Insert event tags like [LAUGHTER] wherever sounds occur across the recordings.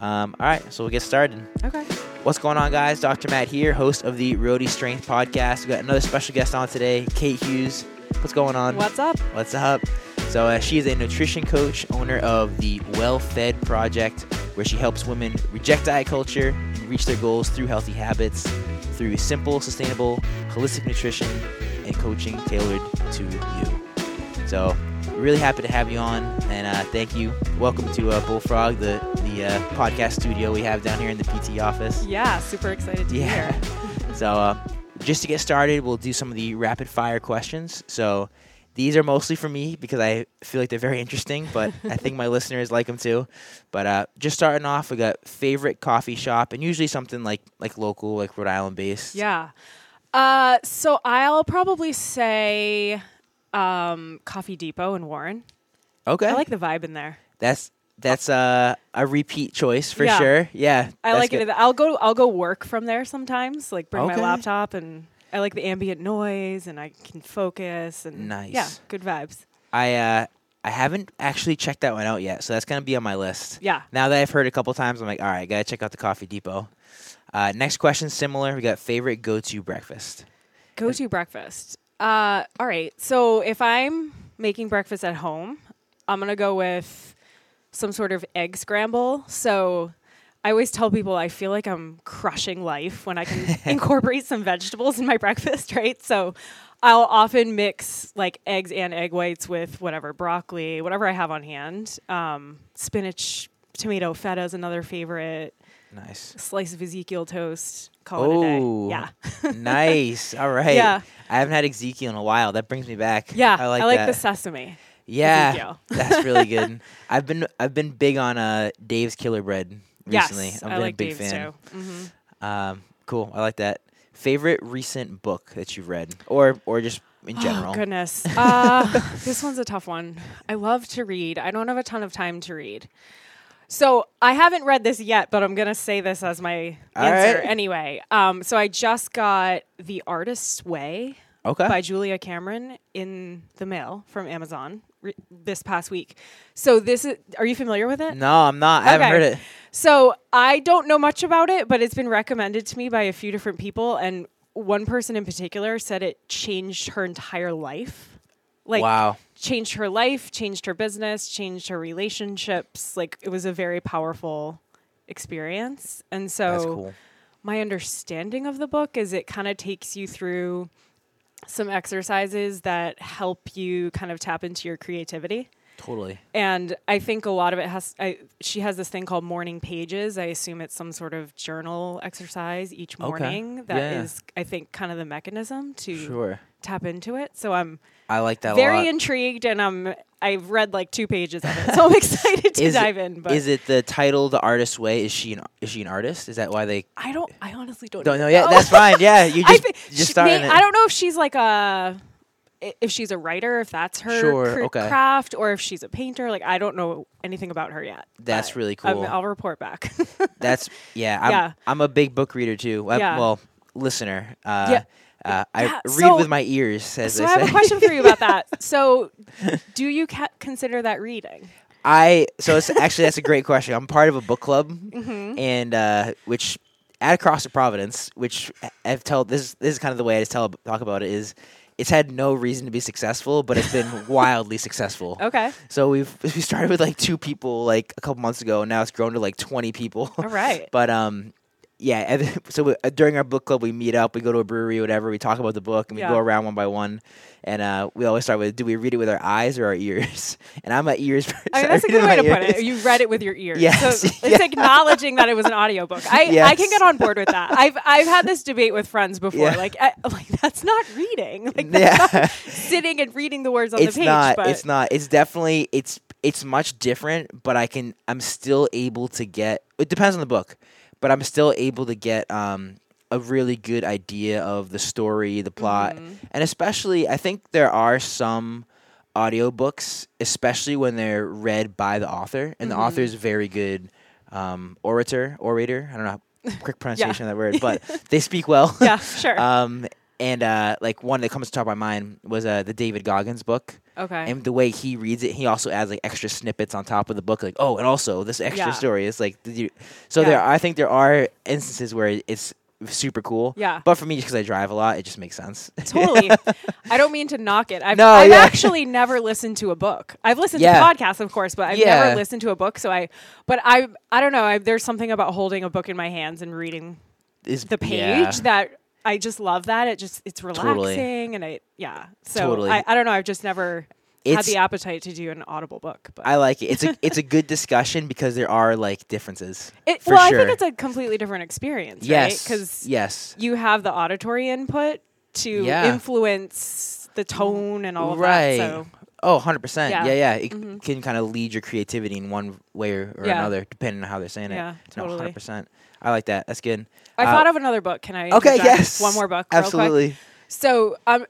Um, all right, so we'll get started. Okay. What's going on, guys? Dr. Matt here, host of the Roadie Strength Podcast. We got another special guest on today, Kate Hughes. What's going on? What's up? What's up? So uh, she is a nutrition coach, owner of the WellFed Project, where she helps women reject diet culture and reach their goals through healthy habits, through simple, sustainable, holistic nutrition and coaching tailored to you. So really happy to have you on, and uh, thank you. Welcome to uh, Bullfrog, the the uh, podcast studio we have down here in the PT office. Yeah, super excited to Yeah. be here. [LAUGHS] So, uh, just to get started, we'll do some of the rapid fire questions. So, these are mostly for me because I feel like they're very interesting, but I think my [LAUGHS] listeners like them too. But uh, just starting off, we got favorite coffee shop, and usually something like like local, like Rhode Island based. Yeah. Uh, so I'll probably say um, Coffee Depot in Warren. Okay. I like the vibe in there. that's that's uh, a repeat choice for Yeah. sure. Yeah. I that's like good. it. I'll go. I'll go work from there sometimes. Like bring Okay. my laptop and I like the ambient noise and I can focus and Nice. Yeah, good vibes. I uh, I haven't actually checked that one out yet, so that's gonna be on my list. Yeah. Now that I've heard it a couple times, I'm like, all right, gotta check out the Coffee Depot. Uh, next question, similar. We got favorite go-to breakfast. Go to breakfast. Uh, all right. So if I'm making breakfast at home, I'm gonna go with some sort of egg scramble. So I always tell people I feel like I'm crushing life when I can [LAUGHS] incorporate some vegetables in my breakfast, [LAUGHS] right? So I'll often mix like eggs and egg whites with whatever broccoli, whatever I have on hand. Um, spinach, tomato feta is another favorite. Nice. Slice of Ezekiel toast. Call it a day. Oh, Yeah. [LAUGHS] nice. All right. Yeah. I haven't had Ezekiel in a while. That brings me back. Yeah, I like I that. the sesame. yeah, [LAUGHS] that's really [LAUGHS] good. I've been I've been big on uh Dave's Killer Bread recently. Yes, I'm I like a big Dave's fan. too. hmm Um, cool. I like that. Favorite recent book that you've read, or or just in general? Oh goodness, uh, this one's a tough one. I love to read. I don't have a ton of time to read, so I haven't read this yet. But I'm gonna say this as my All answer right. anyway. Um, so I just got The Artist's Way okay. by Julia Cameron in the mail from Amazon re- this past week. So this is. Are you familiar with it? No, I'm not. I haven't heard it. So I don't know much about it, but it's been recommended to me by a few different people, and one person in particular said it changed her entire life. Like wow. Changed her life, changed her business, changed her relationships. Like it was a very powerful experience. And so That's cool. my understanding of the book is it kind of takes you through some exercises that help you kind of tap into your creativity Totally. and I think a lot of it has. I, she has this thing called morning pages. I assume it's some sort of journal exercise each morning. okay. That is, Yeah. I think, kind of the mechanism to Sure. tap into it. So I'm I like that a very intrigued, and I'm I've read like two pages of it, so I'm [LAUGHS] excited to Is it- dive in. But Is it the title "The Artist's Way"? Is she an is she an artist? Is that why they I don't. I honestly don't. don't know yet? That's fine. Yeah, [LAUGHS] you I just thi- just I don't know if she's like a If she's a writer, if that's her Sure, cr- okay. craft, or if she's a painter, like I don't know anything about her yet. That's really cool. I'll report back. [LAUGHS] That's yeah. I'm, Yeah. I'm a big book reader too. I'm- Yeah. Well, listener. Uh, Yeah. Uh, I Yeah, read so- with my ears, as so they I have a question for you about that. [LAUGHS] So, do you ca- consider that reading? I so it's actually that's a great question. I'm part of a book club, Mm-hmm. and uh, which at Across the Providence, which I've told this this is kind of the way I just tell talk about it is. It's had no reason to be successful, but it's been [LAUGHS] wildly successful. Okay. So we've we started with like two people like a couple months ago, and now it's grown to like twenty people. All right. [LAUGHS] But um, yeah. and [LAUGHS] So we, uh, during our book club, we meet up, we go to a brewery, whatever. We talk about the book, and we Yeah. go around one by one. And uh, we always start with, do we read it with our eyes or our ears? [LAUGHS] And I'm an ears person. [LAUGHS] I mean, that's a good way to put it. You read it with your ears. Yes, So it's yeah. acknowledging that it was an audiobook. I, I can get on board with that. I've I've had this debate with friends before. Yeah. Like, I, like that's not reading. Like that's Yeah. not sitting and reading the words on it's the page. not. but It's not. It's definitely. It's it's much different. But I can. I'm still able to get. It depends on the book, but I'm still able to get um a really good idea of the story, the plot, Mm-hmm. and especially I think there are some audiobooks, especially when they're read by the author, and the Mm-hmm. author is very good um, orator, orator. I don't know [LAUGHS] quick pronunciation of that word, but [LAUGHS] they speak well. yeah, sure. [LAUGHS] um, and uh, like one that comes to top of my mind was uh, the David Goggins book. Okay. And the way he reads it, he also adds like extra snippets on top of the book, like oh, and also this extra Yeah. story is like. You, so Yeah. there, I think there are instances where it's super cool. Yeah. But for me, just because I drive a lot, it just makes sense. [LAUGHS] totally. I don't mean to knock it. I've, No, I've yeah. actually never listened to a book. I've listened Yeah. to podcasts, of course, but I've Yeah. never listened to a book. So I, but I, I don't know. I, there's something about holding a book in my hands and reading Is- the page that I just love. That it just it's relaxing Totally. and I yeah. So Totally. I, I don't know. I've just never had the appetite to do an audible book. But I like it. It's a it's a [LAUGHS] good discussion because there are like differences. it, well, sure. I think it's a completely different experience, right? yes. Because yes. you have the auditory input to Yeah. influence the tone and all of right. that. So Oh, 100%. Yeah. Yeah, yeah. It Mhm. can kind of lead your creativity in one way or, or Yeah. another, depending on how they're saying Yeah, it. No, totally. 100%. I like that. That's good. I Uh, thought of another book. Can I? Okay, yes. One more book. Absolutely. So I'm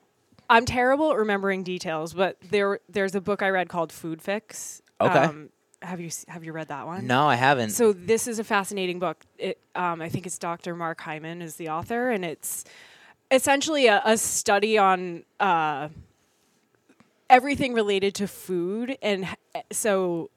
I'm terrible at remembering details, but there there's a book I read called Food Fix. Okay. Um, have you have you read that one? No, I haven't. So this is a fascinating book. It um, I think it's Dr. Mark Hyman is the author, and it's essentially a, a study on uh, everything related to food, and so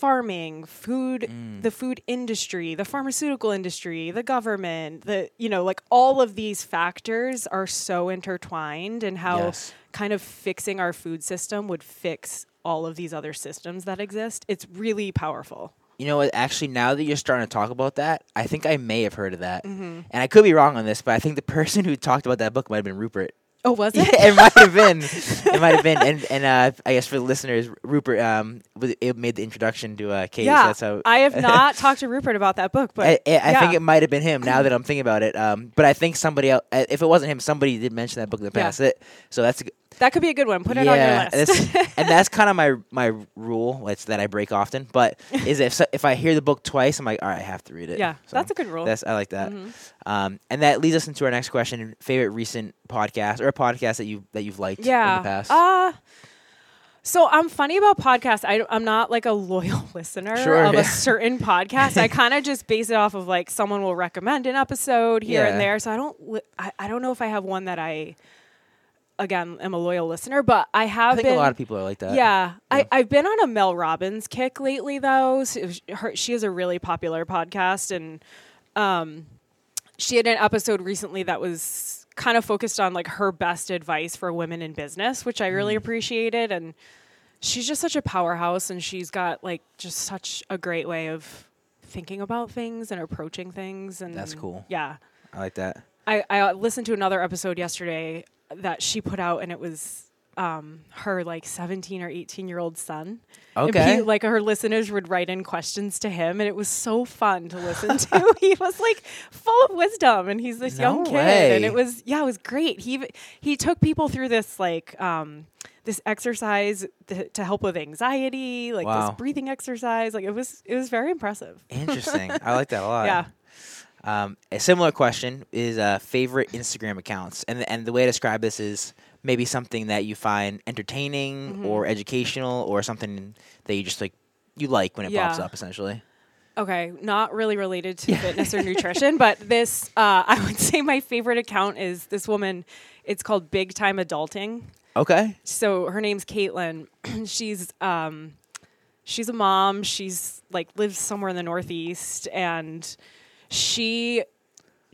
farming, food, Mm. the food industry, the pharmaceutical industry, the government, the you know, like all of these factors are so intertwined, and how Yes. kind of fixing our food system would fix all of these other systems that exist. It's really powerful. You know what? Actually, now that you're starting to talk about that, I think I may have heard of that. Mm-hmm. And I could be wrong on this, but I think the [LAUGHS] person who talked about that book might have been Rupert. Oh, was [LAUGHS] Yeah, it? it might have been. [LAUGHS] It might have been. And and uh, I guess for the listeners, Rupert um it made the introduction to uh, Kate. so yeah, that's how I have [LAUGHS] not talked to Rupert about that book, but I, I I think it might have been him. Now that [CLEARS THROAT] I'm thinking about it, um, but I think somebody else. uh, If it wasn't him, somebody did mention that book in the Yeah. past. It, so that's that could be a good one. Put it on your list. that's- [LAUGHS] and that's kind of my my rule. It's that I break often. But [LAUGHS] is if so, if I hear the book twice, I'm like, all right, I have to read it. yeah, So that's a good rule. that's I like that. Mhm. Um, and that leads us into our next question: favorite recent podcast or a podcast that you that you've liked yeah. in the past. Uh, so I'm funny about podcasts. I, am not like a loyal [LAUGHS] listener Sure, of yeah. a certain podcast. I kind of just base it off of like someone will recommend an episode here Yeah. and there. So I don't. Li- I, I don't know if I have one that I, again, am a loyal listener. But I have I think been. a lot of people are like that. Yeah, Yeah. I, I've been on a Mel Robbins kick lately, though. So her, she has a really popular podcast, and um, she had an episode recently that was kind of focused on like her best advice for women in business, which I Mm. really appreciated. And she's just such a powerhouse, and she's got like just such a great way of thinking about things and approaching things. And That's cool. Yeah, I like that. I, I listened to another episode yesterday that she put out, and it was um, her like 17 or 18 year old son. And Okay. pe- like her listeners would write in questions to him, and it was so fun to listen to. [LAUGHS] he was like full of wisdom, and he's this young No kid, and it was yeah, it was great. He he took people through this like um, this exercise th- to help with anxiety, like Wow. this breathing exercise. Like it was it was very impressive. Interesting. I like that a [LAUGHS] lot. Yeah. Um, a similar question is uh, favorite Instagram accounts, and the, and the way I describe this is maybe something that you find entertaining Mm-hmm. or educational, or something that you just like you like when it pops up, essentially. Okay, not really related to fitness or [LAUGHS] nutrition, but this, uh, [LAUGHS] I would say my favorite account is this woman. It's called Big Time Adulting. Okay. So her name's Caitlin. [CLEARS THROAT] she's um, she's a mom. She's like lives somewhere in the Northeast, and she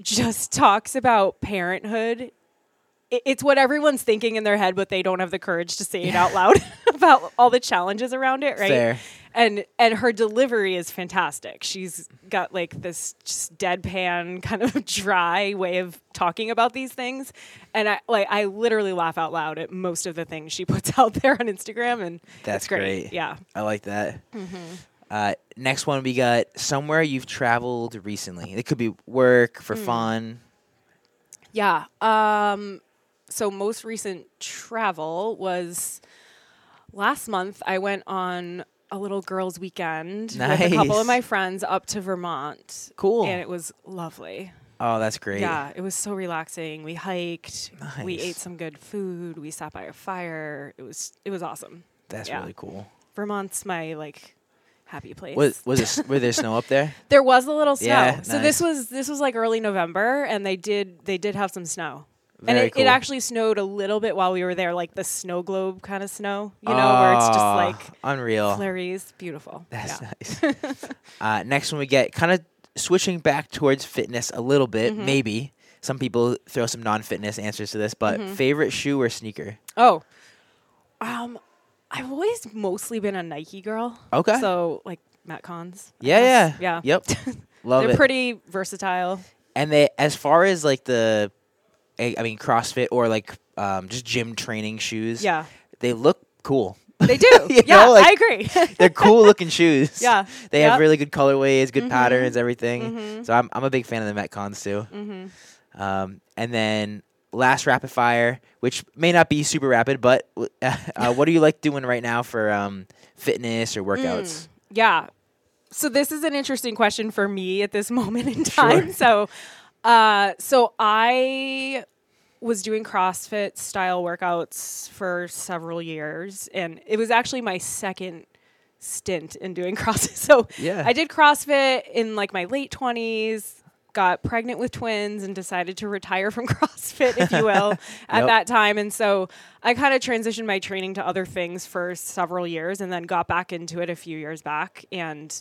just talks about parenthood. It's what everyone's thinking in their head, but they don't have the courage to say it out loud [LAUGHS] about all the challenges around it, right? Fair. and and her delivery is fantastic. She's got like this just deadpan kind of [LAUGHS] dry way of talking about these things, and I like I literally laugh out loud at most of the things she puts [LAUGHS] out there on Instagram, and That's great. great. Yeah. I like that. Mm-hmm. Uh, next one, we got somewhere you've traveled recently. It could be work for Hmm. fun. Yeah. Um, so most recent travel was last month. I went on a little girls' weekend with a couple of my friends up to Vermont. Cool. And it was lovely. Oh, that's great. Yeah, it was so relaxing. We hiked. Nice. We ate some good food. We sat by a fire. It was it was awesome. That's Yeah. really cool. Vermont's my like happy place. Was was it, were there snow up there? [LAUGHS] there was a little snow. Yeah, so this was this was like early November and they did they did have some snow. and Very it, cool. it actually snowed a little bit while we were there, like the snow globe kind of snow, you know, where it's just Ah, like unreal. flurries. Beautiful. That's yeah. nice. [LAUGHS] uh, next one we get kind of switching back towards fitness a little bit, Mhm. maybe. Some people throw some non-fitness answers to this, but Mhm. favorite shoe or sneaker? Oh, um, I've always mostly been a Nike girl. Okay. So like Metcons. Yeah, yeah, yeah. Yep. [LAUGHS] Love They're it. pretty versatile. and they, as far as like the, I I mean, CrossFit or like um, just gym training shoes. Yeah, They look cool. they [LAUGHS] do. You yeah, know, like- I agree. [LAUGHS] They're cool looking shoes. yeah. They Yep. have really good colorways, good Mhm. patterns, everything. Mhm. So I'm I'm a big fan of the Metcons too. hmm Um, and then last rapid fire, which may not be super rapid, but [LAUGHS] uh, what do you like doing right now for um, fitness or workouts? Mm, yeah. So this is an interesting question for me at this [LAUGHS] moment in Sure. time. So, uh, so I was doing CrossFit style workouts for several years, and it was actually my second stint in doing [LAUGHS] CrossFit. So Yeah. I did CrossFit in like my late twenties. Got pregnant with twins and decided to retire from [LAUGHS] CrossFit, if you will, [LAUGHS] at Yep. that time. And so I kind of transitioned my training to other things for several years and then got back into it a few years back. And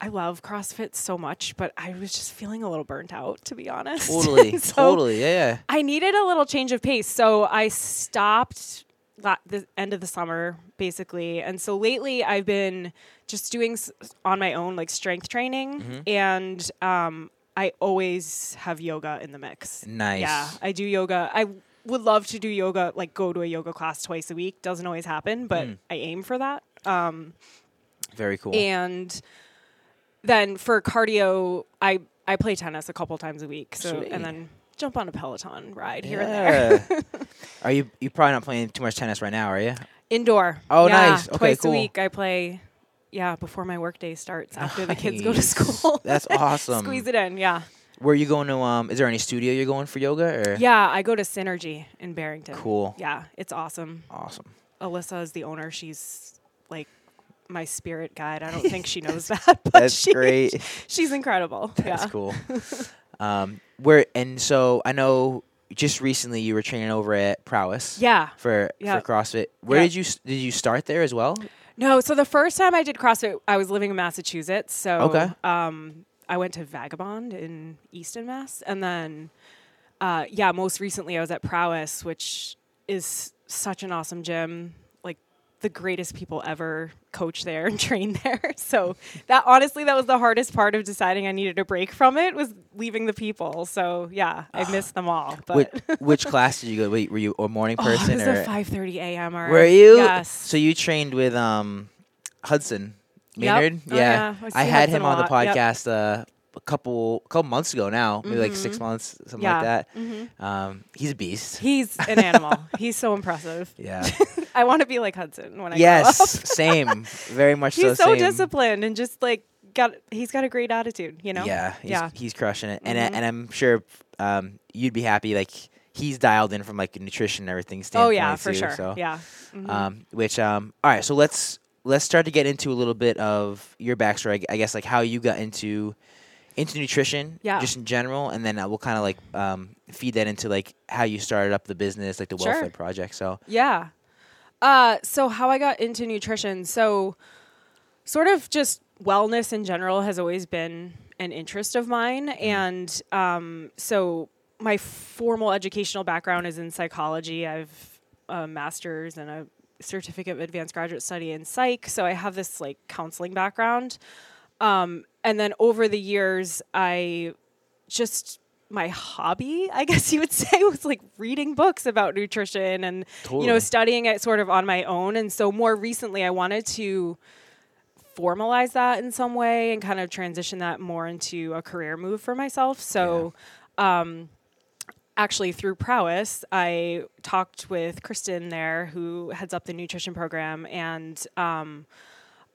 I love CrossFit so much, but I was just feeling a little burnt out, to be honest. Totally, [LAUGHS] So totally, yeah, yeah. I needed a little change of pace. So I stopped la- the end of the summer, basically. And so lately I've been just doing s- on my own, like strength training. Mhm. And um, I always have yoga in the mix. Nice. Yeah, I do yoga. I would love to do yoga, like go to a yoga class twice a week. Doesn't always happen, but Mm. I aim for that. Um, Very cool. and then for cardio, I I play tennis a couple times a week. So Sweet. and then jump on a Peloton ride here and there. [LAUGHS] Are you you probably not playing too much tennis right now, are you? Indoor. Oh, Yeah, nice. Okay, twice cool. a week I play. Yeah, before my workday starts, after the kids go to school. [LAUGHS] That's awesome. Squeeze it in. Yeah. Where are you going to? Um, is there any studio you're going for yoga or? Yeah, I go to Synergy in Barrington. Cool. Yeah, it's awesome. Awesome. Alyssa is the owner. She's like my spirit guide. I don't [LAUGHS] think she knows [LAUGHS] that, but That's she, great. She's incredible. That's yeah. cool. um, where and so I know just recently you were training over at Prowess. Yeah. For Yeah. for CrossFit. Where Yeah. did you did you start there as well? No, so the first time I did CrossFit, I was living in Massachusetts. So Okay. um, I went to Vagabond in Easton, Mass, and then uh, yeah, most recently I was at Prowess, which is such an awesome gym. The greatest people ever coach there and [LAUGHS] train there. So that honestly, that was the hardest part of deciding I needed a break from it was leaving the people. So yeah, I missed them all. But Which, [LAUGHS] which class did you go? Wait, were you a morning oh, person it was or a 5:30 a.m. or were you? Yes. So you trained with um Hudson Yep. Maynard? Oh, yeah. I, I had Hudson him on the lot. Yep. podcast uh, a couple couple months ago now, maybe like six Mhm. months, something Yeah. like that. Mhm. Um, he's a beast. He's [LAUGHS] an animal. He's so impressive. Yeah. [LAUGHS] I want to be like Hudson when I yes. grow up. Yes, [LAUGHS] same. Very much so. He's so same. disciplined and just like got. He's got a great attitude. You know. Yeah. He's, Yeah. He's crushing it, and Mhm. I and I'm sure um you'd be happy like he's dialed in from like nutrition and everything Oh yeah, for too, sure. So. Yeah. Mhm. Um, which um, all right. So let's let's start to get into a little bit of your backstory. I I guess like how you got into into nutrition, Yeah. just in general, and then uh, we'll kind of like um, feed that into like how you started up the business, like the Sure. WellFed Project. So Yeah. Uh, so how I got into nutrition. So sort of just wellness in general has always been an interest of mine. And um, so my formal educational background is in psychology. I've a master's and a certificate of advanced graduate study in psych. So I have this like counseling background. Um, and then over the years, I just my hobby, I [LAUGHS] guess you would say, was like reading books about nutrition and you know studying it sort of on my own. And so more recently, I wanted to formalize that in some way and kind of transition that more into a career move for myself. So. Um, actually through prowess i talked with kristen there who heads up the nutrition program and um,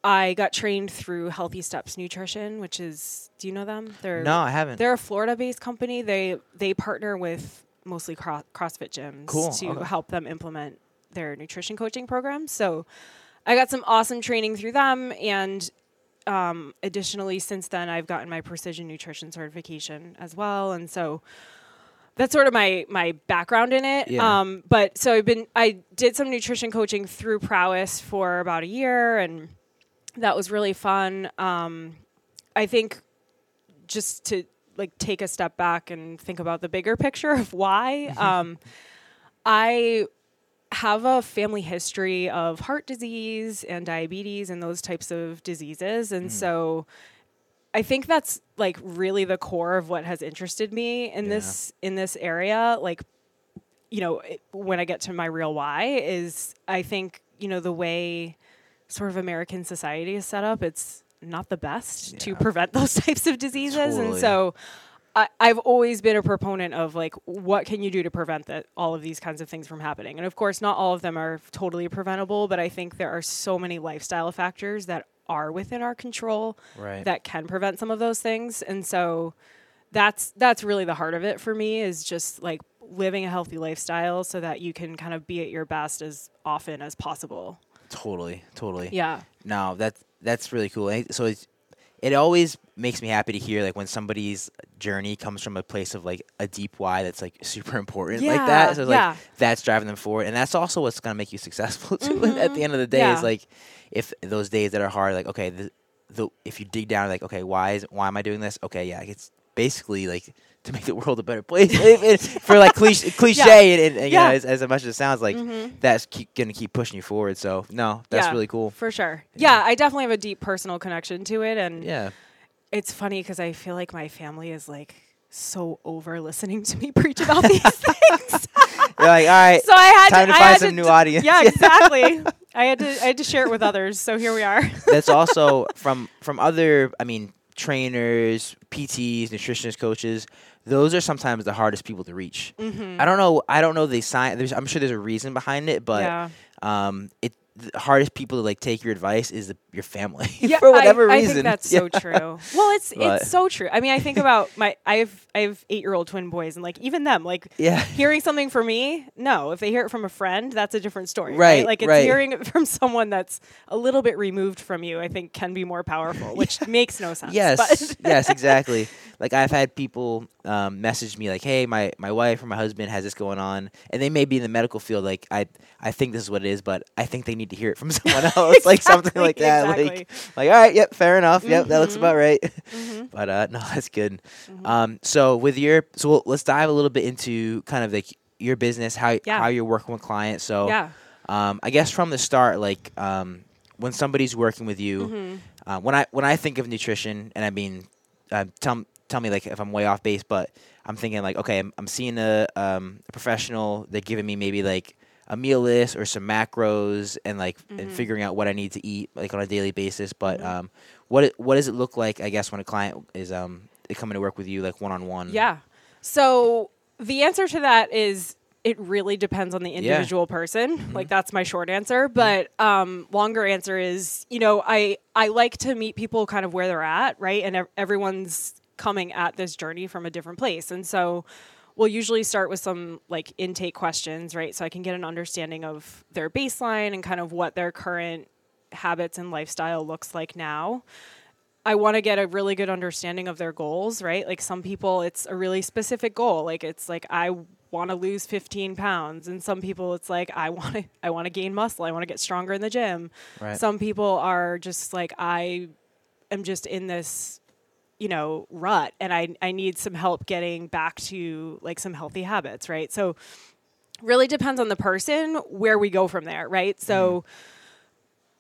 i got trained through healthy steps nutrition which is do you know them they're no, I haven't. they're a florida-based company they they partner with mostly cro- crossfit gyms Cool, to okay. help them implement their nutrition coaching program so i got some awesome training through them and um, additionally since then i've gotten my precision nutrition certification as well and so that's sort of my my background in it. Yeah. Um, but so I've been I did some nutrition coaching through Prowess for about a year, and that was really fun. Um, I think just to like take a step back and think about the bigger picture of why. [LAUGHS] Um, I have a family history of heart disease and diabetes and those types of diseases, and so. I think that's like really the core of what has interested me in Yeah. this in this area. Like, you know, it, when I get to my real why is I think you know the way sort of American society is set up. It's not the best to prevent [LAUGHS] those types of diseases, and so. I, I've always been a proponent of like, what can you do to prevent that all of these kinds of things from happening? And of course, not all of them are totally preventable, but I think there are so many lifestyle factors that are within our control Right. that can prevent some of those things. And so that's that's really the heart of it for me is just like living a healthy lifestyle so that you can kind of be at your best as often as possible. Totally. Totally. Yeah. No, that's that's really cool. So it's, it always makes me happy to hear like when somebody's journey comes from a place of like a deep why that's like [LAUGHS] super important like that. So yeah. like that's driving them forward, and that's also what's gonna make you successful [LAUGHS] too. At the end of the day, Mm-hmm. Yeah. is like if those days that are hard, like okay, the, the if you dig down, like okay, why is why am I doing this? Okay, yeah, it's basically like to make the world a better place [LAUGHS] for like cliche, [LAUGHS] cliche and, and, and, you Yeah. know, as, as much as it sounds like mm-hmm. that's keep, gonna keep pushing you forward. So no, that's Yeah, really cool. For sure. Yeah, I definitely have a deep personal connection to it and Yeah. it's funny because I feel like my family is like so over listening to me [LAUGHS] preach about these things. You're like, all right, so I had time to I find some new d- audience. Yeah, exactly. I had to I had to share it with others. So here we are. That's also from from other. I mean, trainers, PTs, nutritionist coaches. Those are sometimes the hardest people to reach. I don't know. I don't know the science. There's, I'm sure there's a reason behind it, but yeah. um, it the hardest people to like take your advice is the, your family [LAUGHS] Yeah, for whatever I, reason. I think that's [LAUGHS] Yeah. so true. Well, it's [LAUGHS] But- it's so true. I mean, I think about my I have I have eight year old twin boys, and like even them, like Yeah. hearing something from me, no. If they hear it from a friend, that's a different story, Right, Like it's right. hearing it from someone that's a little bit removed from you. I think can be more powerful, which makes no sense. Yes, but yes, exactly. Like I've had people um, message me like, "Hey, my, my wife or my husband has this going on," and they may be in the medical field. Like I I think this is what it is, but I think they need to hear it from [LAUGHS] [LAUGHS] someone else, like something like that. Exactly, Like like all right, yep, fair enough. Yep, that looks Mhm. about right. Mhm. [LAUGHS] but uh, no, that's good. Mhm. Um, so with your so we'll, let's dive a little bit into kind of like your business, how Yeah. how you're working with clients. So yeah. um, I guess from the start, like um, when somebody's working with you, Mhm. uh, when I when I think of nutrition, and I mean, uh, tell tell me like if I'm way off base, but I'm thinking like, okay, I'm, I'm seeing a, um, a professional. They're giving me maybe like a meal list or some macros, and like and Mhm. figuring out what I need to eat like on a daily basis. But Mhm. um, what it- what does it look like? I guess when a client is um coming to work with you like one on one. Yeah. So the answer to that is it really depends on the individual person. Like that's my short answer. But um, longer answer is, you know, I I like to meet people kind of where they're at, right? And ev- everyone's coming at this journey from a different place, and so we'll usually start with some like intake questions, right? So I can get an understanding of their baseline and kind of what their current habits and lifestyle looks like now. I want to get a really good understanding of their goals, right? Like some people, it's a really specific goal. Like it's like I want to lose 15 pounds, and some people, it's like I want to I want to gain muscle. I want to get stronger in the gym. Right. Some people are just like I am just in this you know rut and I I need some help getting back to like some healthy habits, right? So really depends on the person where we go from there, right? So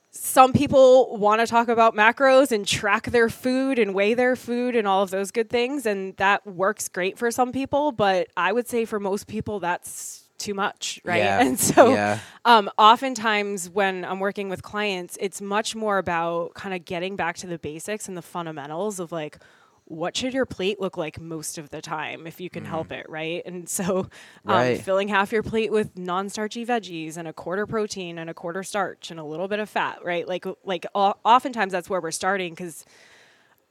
some people want to talk about macros and track their food and weigh their food and all of those good things and that works great for some people but i would say for most people that's too much right Yeah. [LAUGHS] and so yeah. um, oftentimes when i'm working with clients it's much more about kind of getting back to the basics and the fundamentals of like what should your plate look like most of the time if you can help it right and so [LAUGHS] um, Mm. Right. filling half your plate with non-starchy veggies and a quarter protein and a quarter starch and a little bit of fat right like like o- oftentimes that's where we're starting because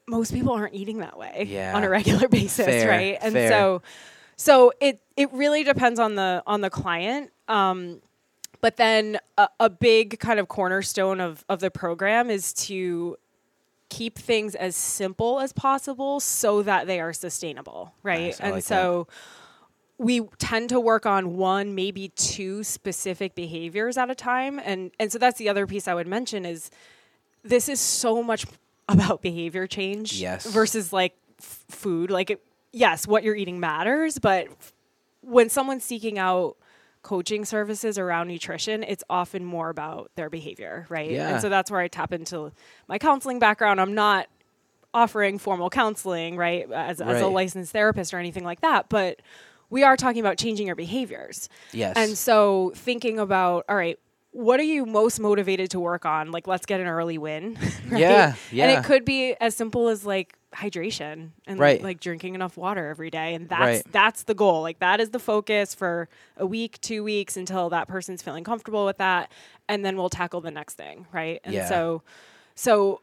most people aren't eating that way Yeah. on a [LAUGHS] regular basis Fair, right and fair. so so it it really depends on the on the client um but then a, a big kind of cornerstone of of the program is to keep things as simple as possible so that they are sustainable right Nice, and like so we tend to work on one, maybe two specific behaviors at a time. And and so that's the other piece I would mention is this is so much about behavior change Yes. versus like f- food. Like it, yes, what you're eating matters, but when someone's seeking out coaching services around nutrition, it's often more about their behavior, right? Yeah. And so that's where I tap into my counseling background. I'm not offering formal counseling, right, as, as a licensed therapist or anything like that, but we are talking about changing your behaviors. Yes. And so thinking about, all right, what are you most motivated to work on? Like, let's get an early win. [LAUGHS] right? Yeah, yeah. And it could be as simple as like hydration and Right. like drinking enough water every day. And that's Right. that's the goal. Like that is the focus for a week, two weeks until that person's feeling comfortable with that. And then we'll tackle the next thing. Right. And Yeah. so so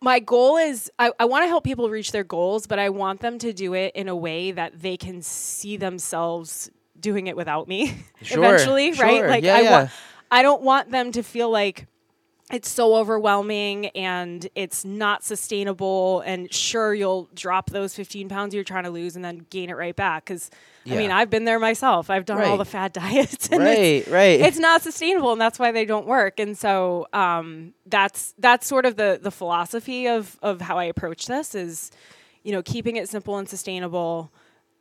my goal is I, I want to help people reach their goals, but I want them to do it in a way that they can see themselves doing it without me [LAUGHS] Sure, eventually, right? Like Yeah, I yeah. want I don't want them to feel like it's so overwhelming and it's not sustainable. And sure you'll drop those 15 pounds you're trying to lose and then gain it right back. Because i mean i've been there myself. I've done all the fad [LAUGHS] diets and it's, right, right. it's not sustainable and that's why they don't work. And so um, that's that's sort of the the philosophy of of how i approach this is you know keeping it simple and sustainable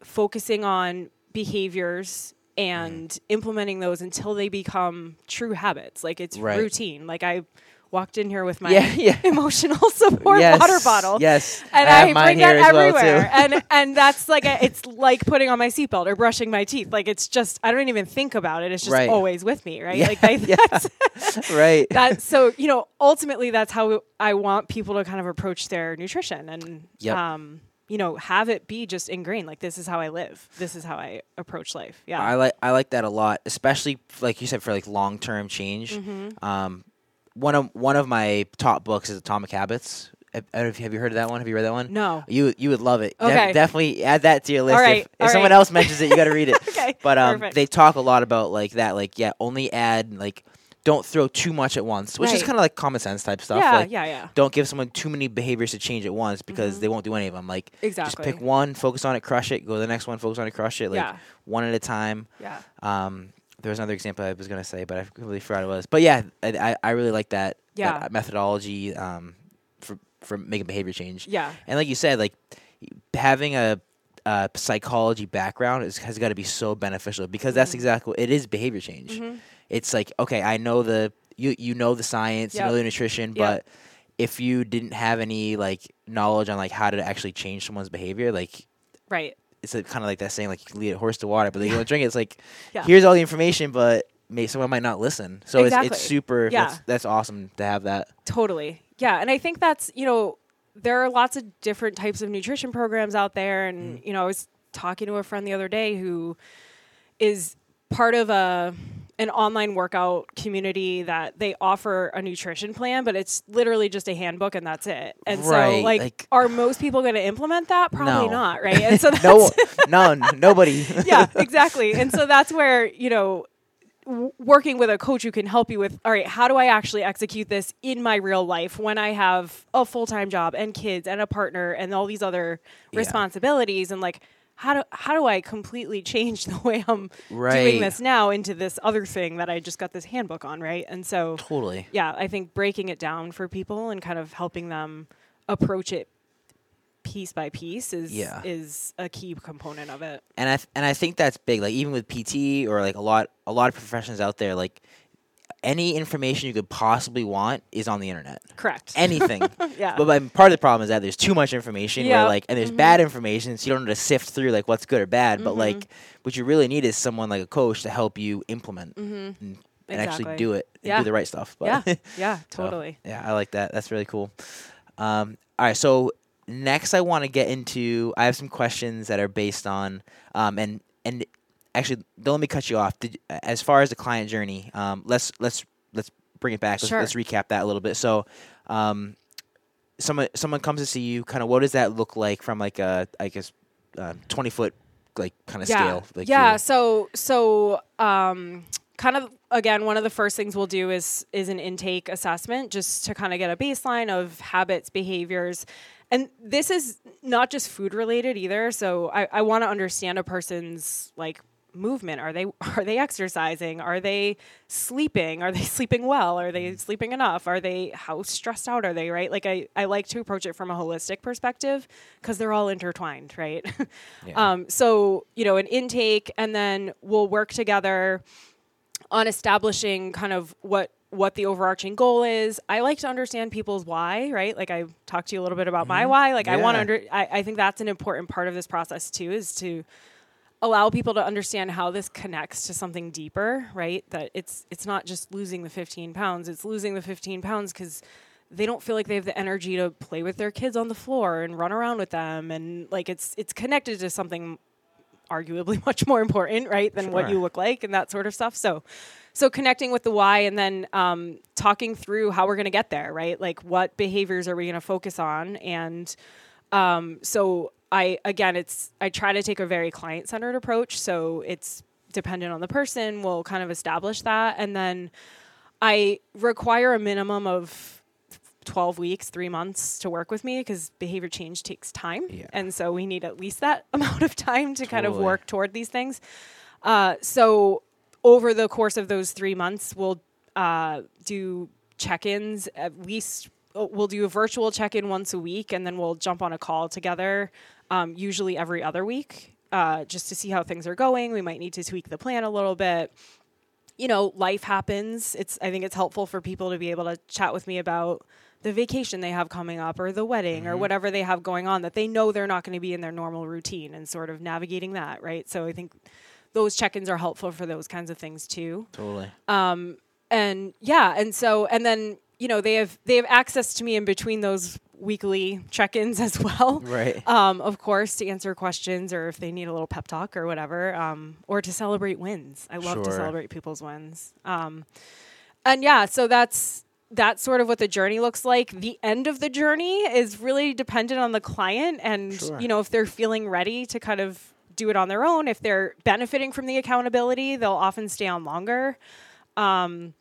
focusing on behaviors and implementing those until they become true habits like it's Right. routine like i walked in here with my Yeah, yeah. [LAUGHS] emotional support yes, water bottle Yes. and I I, bring that as well, everywhere. [LAUGHS] and and [LAUGHS] that's like a, it's like putting on my seatbelt or brushing my teeth. Like it's just I don't even think about it. It's just Right. always with me, right? Yeah, Like I, that's right. that. So you know, ultimately, that's how I want people to kind of approach their nutrition and Yep. um, you know, have it be just ingrained. Like this is how I live. This is how I approach life. Yeah. I like I like that a lot, especially like you said for like long term change. Mm-hmm. Um, one of one of my top books is Atomic Habits. Have, you heard of that one? Have you read that one? no. You you would love it. Okay. definitely add that to your list. All if if all someone right. else mentions it, you got to read it. [LAUGHS] Okay. But um, perfect. they talk a lot about like that. Like yeah, only add like don't throw too much at once, which is kind of like common sense type stuff. yeah, like, yeah, yeah. Don't give someone too many behaviors to change at once because they won't do any of them. Like Exactly. just pick one, focus on it, crush it. Go to the next one, focus on it, crush it. Like Yeah. one at a time. Yeah. Um, there was another example I was gonna say, but I completely forgot it was. But yeah, I, I, really like that, Yeah. that methodology um, for for making behavior change. Yeah. And like you said, like having a, a psychology background is, has got to be so beneficial because that's Mhm. exactly what it is behavior change. Mhm. It's like okay, I know the you you know the science, you know the nutrition, Yep. but if you didn't have any like knowledge on like how to actually change someone's behavior, like Right. it's kind of like that saying like you can lead a horse to water, but they don't drink it. It's like [LAUGHS] Yeah. here's all the information, but may, someone might not listen. So it's, it's super. Yeah. That's, that's awesome to have that. Totally. Yeah. And I think that's, you know, there are lots of different types of nutrition programs out there. And, Mm. you know, I was talking to a friend the other day who is part of a an online workout community that they offer a nutrition plan, but it's literally just a handbook and that's it. And so like, like- are most people going to implement that? Probably No. not, right? And so [LAUGHS] that's No, none, nobody. [LAUGHS] yeah, [LAUGHS] exactly. And so that's where, you know, w- working with a coach who can help you with, all right, how do I actually execute this in my real life when I have a full time job and kids and a partner and all these other Yeah. responsibilities? And like, how do, how do I completely [LAUGHS] change the way I'm Right. doing this now into this other thing that I just got this handbook on, right? And so, Totally. yeah, I think breaking it down for people and kind of helping them approach it piece by piece is Yeah. is a key component of it. And I th- and I think that's big. Like even with PT or like a lot a lot of professions out there, like any information you could possibly want is on the internet. Correct. [LAUGHS] Anything. yeah. But like, part of the problem is that there's too much information Yeah. where like and there's Mhm. bad information so you don't know to sift through like what's good or bad but Mhm. like what you really need is someone like a coach to help you implement mm-hmm. and, and actually do it and Yeah. do the right stuff but Yeah. [LAUGHS] Yeah. So, Totally. yeah i like that that's really cool um, all right so next i want to get into i have some questions that are based on um, and and actually don't let me cut you off Did, as far as the client journey um, let's let's let's bring it back let's, Sure. let's recap that a little bit so um, someone someone comes to see you kind of what does that look like from like a i guess uh, 20 foot like kind of yeah. scale like yeah. So so um, kind of again, one of the first things we'll do is is an intake assessment just to kind of get a baseline of habits, behaviors. and this is not just food related either. So I, I want to understand a person's like movement. Are they [LAUGHS] are they exercising? Are they sleeping? Are they [LAUGHS] sleeping well? Are they sleeping enough? Are they how stressed out are they? Right? Like I, I like to approach it from a holistic perspective because they're all intertwined, right? [LAUGHS] Yeah. um, so you know, an intake, and then we'll work together on establishing kind of what what the overarching goal is. I like to understand people's why, right? Like I talked to you a little bit about my why. Like I want to Mm-hmm. Under I, I think that's an important part of this process too, is to allow people to understand how this connects to something deeper, right? That it's it's not just losing the 15 pounds, it's losing the 15 pounds because they don't feel like they have the energy to play with their kids on the floor and run around with them and like it's it's connected to something arguably [LAUGHS] much more important, right, than what you look like and that sort of stuff. So, so connecting with the why and then um, talking through how we're going to get there, right? Like what behaviors are we going to focus on? And um, so I again, it's I try to take a very client centered approach. So it's dependent on the person. We'll kind of establish that, and then I require a minimum of 12 weeks, three months to work with me because behavior change takes time. Yeah. And so we need at least that [LAUGHS] amount of time to kind of work toward these things. Uh, so over the course of those three months, we'll uh, do check ins at least. We'll do a virtual check in once a week and then we'll jump on a call together, um, usually every other week, uh, just to see how things are going. We might need to tweak the plan a little bit you know, life happens. It's I think it's helpful for people to be able to chat with me about the vacation they have coming up or the wedding or whatever they have going on that they know they're not going to be in their normal routine and sort of navigating that, right? So I think those check-ins are helpful for those kinds of things too Totally. and yeah and so and then you know they have they have access to me in between those weekly check-ins as well. Right. um, of course to answer questions or if they need a little pep talk or whatever um, or to celebrate wins. I love to celebrate people's wins. Um, and yeah so that's that's sort of what the journey looks like. The end of the journey is really dependent on the client and Sure. you know if they're feeling ready to kind of do it on their own. If they're benefiting from the accountability they'll often stay on longer. Um,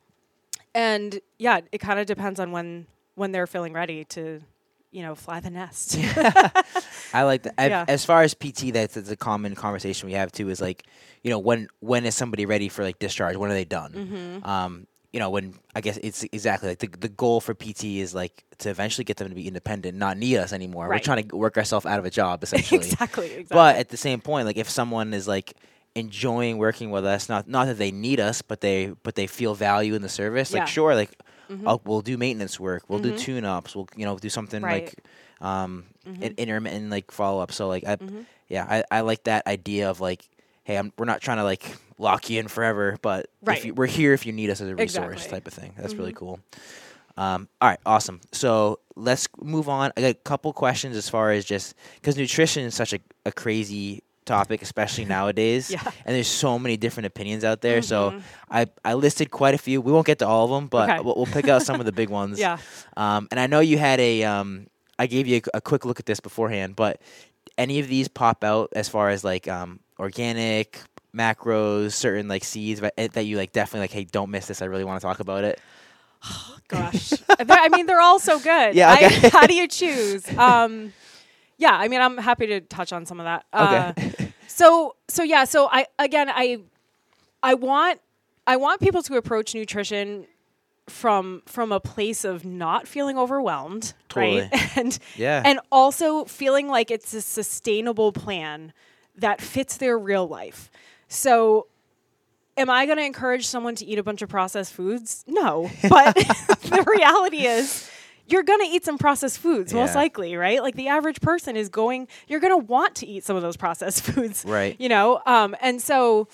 and yeah, it kind of depends on when when they're feeling ready to, you know, fly the nest. [LAUGHS] I like that. Yeah. As far as PT, that's, that's a common conversation we have too. Is like, you know, when when is somebody ready for like discharge? When are they done? Mm-hmm. Um, you know, when I guess it's exactly like the the goal for PT is like to eventually get them to be independent, not need us anymore. We're trying to work ourselves out of a job [LAUGHS] essentially. exactly, exactly. But at the same point, like if someone is like enjoying working with us, not not that they need us, but they but they feel value in the service, Yeah. like sure, like Mhm. I'll, we'll do maintenance work, we'll do Mhm. tune ups, we'll you know do something Right. like um Mhm. an intermittent like follow up. So like I Mhm. yeah, I, I like that idea of like, hey, I'm, we're not trying to like lock you in forever, but Right. if you, we're here if you need us as a resource Exactly. type of thing. That's really Mhm. cool. Um, all right, awesome. So let's move on. I got a couple questions as far as just because nutrition is such a, a crazy topic, especially [LAUGHS] nowadays. Yeah. And there's so many different opinions out there. So Mhm. I, I listed quite a few. We won't get to all of them, but Okay. we'll, we'll pick out some of the big [LAUGHS] ones. yeah, Um, and I know you had a. Um, I gave you a, a quick look at this beforehand, but any of these pop out as far as like um, organic macros, certain like seeds that, you like definitely like. Hey, don't miss this. I really want to talk about it. gosh. I mean, they're all so good. [LAUGHS] Yeah, I- how do you choose? Um, yeah, I mean, I'm happy to touch on some of that. Uh, Okay. so so yeah so i again i i want i want people to approach nutrition from from a place of not feeling overwhelmed right [LAUGHS] and yeah. and also feeling like it's a sustainable plan that fits their real life so am i going to encourage someone to eat a bunch of processed foods no but [LAUGHS] [LAUGHS] the reality is you're going to eat some processed foods most Yeah. likely right like the average person is going you're going to want to eat some of those processed [LAUGHS] foods right. you know um, and so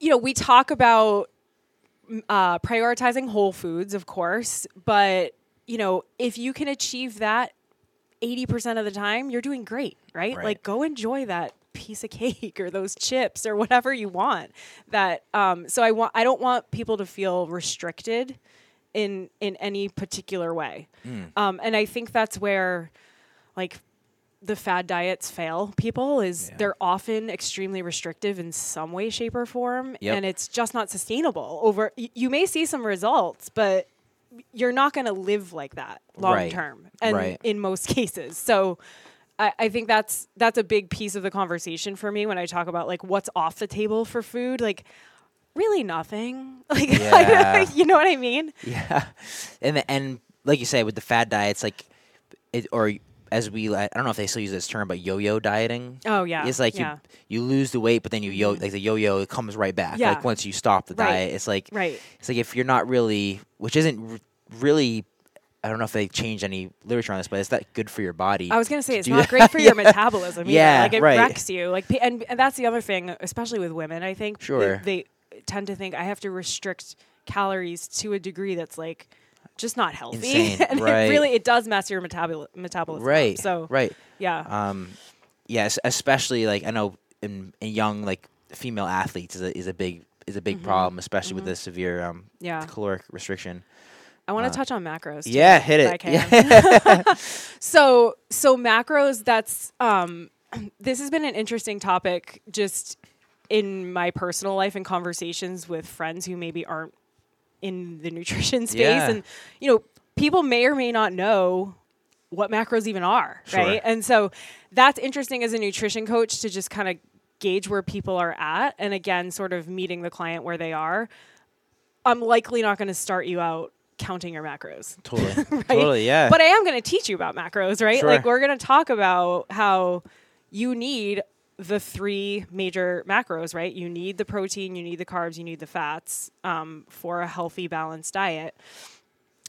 you know we talk about mm, uh, prioritizing whole foods of course but you know if you can achieve that 80% of the time you're doing great right, Right. like go enjoy that piece of [LAUGHS] cake or those chips or whatever you want that um, so i want i don't want people to feel restricted in in any particular way Mm. um, and i think that's where like the fad diets fail people is Yeah. they're often extremely restrictive in some way shape or form Yep. and it's just not sustainable over y- you may see some results but you're not going to live like that long Right. term and Right. in most [LAUGHS] cases so I, I think that's that's a big piece of the conversation for me when I talk about like what's off the table for food like really nothing [LAUGHS] [LAUGHS] like Yeah. you know what I mean Yeah, and the, and like you say with the fad diet, it's like it or as we I don't know if they still use this term, but yo-yo dieting. oh yeah It's like yeah you you lose the weight, but then you yo mm-hmm. like the yo-yo it comes right back. Yeah. Like once you stop the Right. diet, it's like right it's like if you're not really, which isn't r- really. I don't know if they changed any literature on this, but it's not good for your body. I was gonna say it's not that. great for your [LAUGHS] metabolism. Either. Yeah, like it right. wrecks you. Like, and, and that's the other thing, especially with women. I think they- Sure. they, tend to think I have to restrict calories to a degree that's like just not healthy. Insane, [LAUGHS] and right. it really, it does mess your metabol- metabolism. up. right. So right. yeah, Um, yes, especially like I know in, in young like female athletes is a is a big is a big Mhm. problem, especially with Mhm. the severe um yeah. caloric restriction. I want to uh, touch on macros. too, Yeah, hit it. Yeah. [LAUGHS] [LAUGHS] so so macros that's um [CLEARS THROAT] this has been an interesting topic just in my personal life and conversations with friends who maybe aren't in the [LAUGHS] nutrition space Yeah. and you know people may or may not know what macros even are Sure. right and so that's interesting as a nutrition coach to just kind of gauge where people are at and again sort of meeting the client where they are i'm likely not going to start you out counting your macros [LAUGHS] totally, totally, yeah. but I am going to teach you about macros, right? Sure. Like we're going to talk about how you need the three major macros, right? You need the protein, you need the carbs, you need the fats um, for a healthy, balanced diet.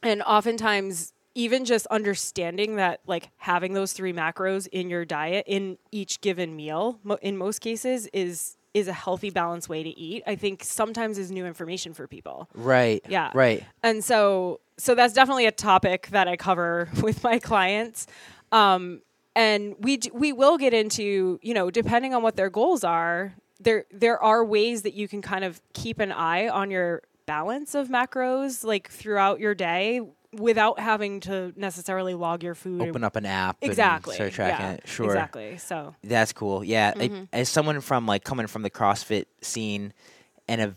And oftentimes, even just understanding that, like having those three macros in your diet in each given meal, mo- in most cases, is is a healthy, balanced way to eat. I think sometimes is new information for people. right, Yeah. right, And so so that's definitely a topic that I cover [LAUGHS] with my clients. Um, and we d- we will get into, you know, depending on what their goals are, there there are ways that you can kind of keep an eye on your balance of macros like throughout your day without having to necessarily log your food. Open up an app, exactly. and start tracking yeah, it. Sure, Exactly. So That's cool. Yeah, I- Mhm. as someone from like coming from the CrossFit scene, and have,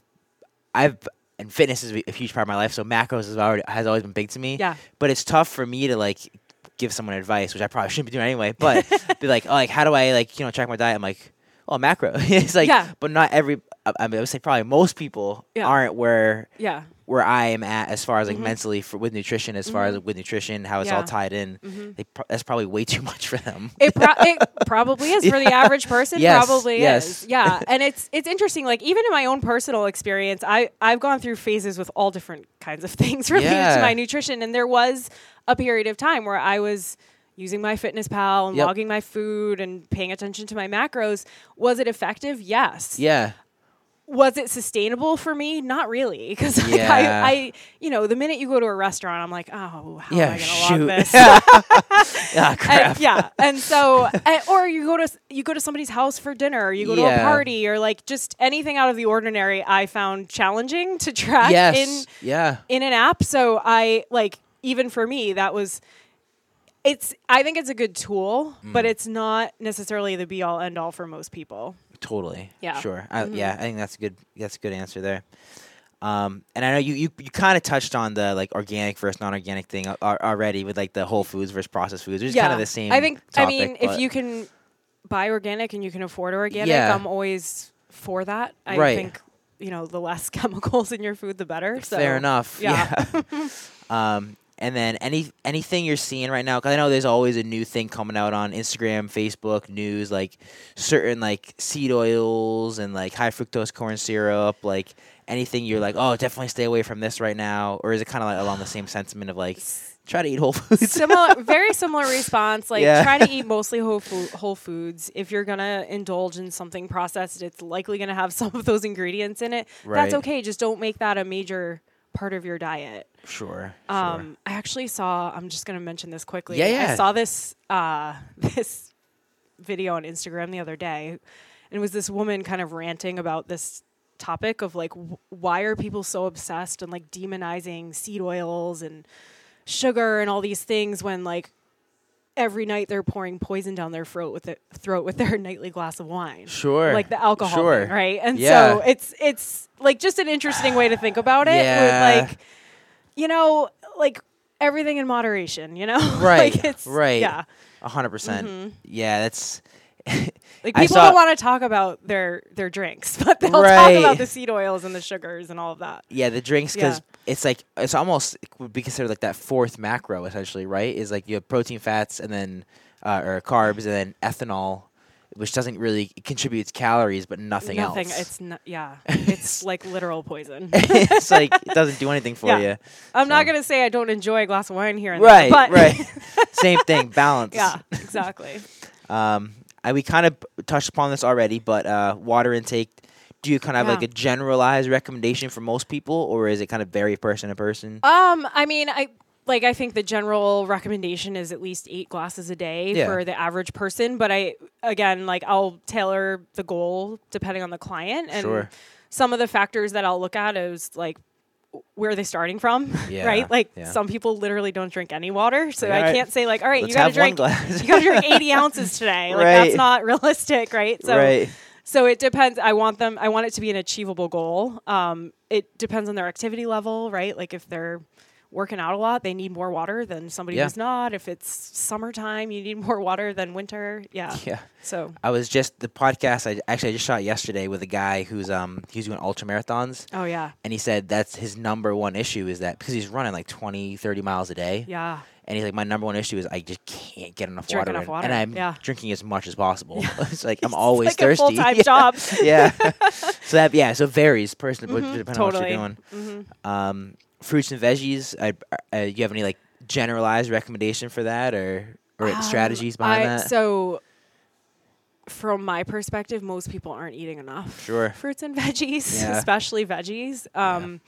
I've and fitness is a huge part of my life. So macros has already has always been big to me. yeah. But it's tough for me to like give someone advice, which I probably shouldn't be doing anyway. But [LAUGHS] be like, oh, like how do I like you know track my diet? I'm like, oh, macro. [LAUGHS] it's like, Yeah. but not every. I mean, I would say probably most people Yeah. aren't where Yeah. where I am at as far as like Mhm. mentally for with nutrition, as far as with nutrition, how it's all tied in. Mhm. They pro- that's probably way too [LAUGHS] much for them. It, pro- it probably is for the average person. Yes, probably yes. is. Yeah, and it's it's interesting. Like even in my own personal experience, I I've gone through phases with all different kinds of things related Yeah. to my nutrition, and there was a period of time where I was using MyFitnessPal and Yep. logging my food and paying attention to my macros was it effective yes Yeah. was it sustainable for me not really because like, [LAUGHS] Yeah. I, I you know the minute you go to a restaurant i'm like oh how yeah. am i gonna shoot. log this [LAUGHS] ah, crap. and, yeah, and so, [LAUGHS] and, or you go to you go to somebody's house for dinner, or you go to a party, or like just anything out of the ordinary. I found challenging to track Yes. in yeah. in an app. So I like even for me that was. It's. I think it's a good tool, Mm. but it's not necessarily the be all end all for most people. Totally. Yeah. Sure. I, Mhm. Yeah. I think that's a good. That's a good answer there. Um, and I know you, you, you kind of touched on the like organic versus non-organic thing a- a- already with like the whole foods versus processed foods, which is kind of the same. I think. I topic, mean, if you can buy organic and you can afford organic, Yeah. I'm always for that. I Right. think you know the less [LAUGHS] chemicals in your food, the better. So fair enough. yeah. Yeah. [LAUGHS] um, and then any anything you're seeing right now, because I know there's always a new thing coming out on Instagram, Facebook, news, like certain like seed oils and like high fructose corn syrup, like anything you're like, oh, definitely stay away from this right now, or is it kind of like along the same sentiment of like try to eat whole foods? [LAUGHS] similar very similar response like Yeah. try to eat [LAUGHS] mostly whole, food, whole foods if you're gonna indulge in something processed it's likely gonna have [LAUGHS] some of those ingredients in it Right. that's okay just don't make that a major part of your diet sure. um, i actually saw i'm just gonna mention this quickly Yeah, yeah. i saw this uh, [LAUGHS] this video on instagram the other day and it was this woman kind of ranting about this topic of like w- why are people so obsessed and like demonizing seed oils and sugar and all these things when like every night they're pouring poison down their throat with it, throat with their [LAUGHS] nightly glass of wine Sure. like the alcohol Sure. thing, right and Yeah. so it's it's like just an interesting way to think about it Yeah. with like you know like everything in moderation, you know? [LAUGHS] Right, like it's, right. Yeah. A hundred percent. Mm-hmm. Yeah, that's. [LAUGHS] Like people don't want to talk about their their drinks, but they'll talk about the seed oils and the sugars and all of that. Yeah, the drinks because Yeah. It's like it's almost it would be considered like that fourth macro essentially, right? Is like you have protein, fats, and then uh, or carbs, and then ethanol, which doesn't really contributes calories, but nothing, Nothing. else. It's not. Yeah. [LAUGHS] It's like literal poison. [LAUGHS] it's like it doesn't do anything for Yeah. you. I'm not gonna say I don't enjoy a glass of wine here and Right, there, but right. [LAUGHS] Same thing, balance. yeah, exactly. Um, I, we kind of touched upon this already, but uh, water intake. Do you kind of have Yeah. like a generalized recommendation for most people, or is it kind of vary person to person? Um, I mean, I like I think the general recommendation is at least eight glasses a day Yeah. for the average person. But I again, like I'll tailor the goal depending on the client and Sure. some of the factors that I'll look at is like where are they starting from? [LAUGHS] Yeah, right? Like yeah. some people literally don't drink any water. So Like, I can't say like, all right, let's you gotta drink you gotta drink 80 ounces today. Like [LAUGHS] Right. that's not realistic, right? So right. So it depends. I want them. I want it to be an achievable goal. Um, it depends on their activity level, right? Like if they're working out a lot, they need more water than somebody Yeah. who's not. If it's summertime, you need [LAUGHS] more water than winter. Yeah. [LAUGHS] Yeah. So. I was just the podcast. I actually I just shot yesterday with a guy who's um he's doing ultra marathons, Oh yeah. and he said that's his number one issue is that because he's running like 20, 30 miles a day, Yeah. And he's like my number one issue is I just can't get enough Drink water, enough water, and I'm yeah. drinking as much as possible. [LAUGHS] it's like I'm always like thirsty. [LAUGHS] Full-time yeah. job. [LAUGHS] yeah. so that yeah, so it varies person Mhm, depending on what you're doing. hmm Um, fruits and veggies. I, uh, you have any like generalized recommendation for that, or or Um, strategies behind I, that? So, from my perspective, most people aren't eating enough Sure. fruits and veggies, Yeah. especially veggies. Um,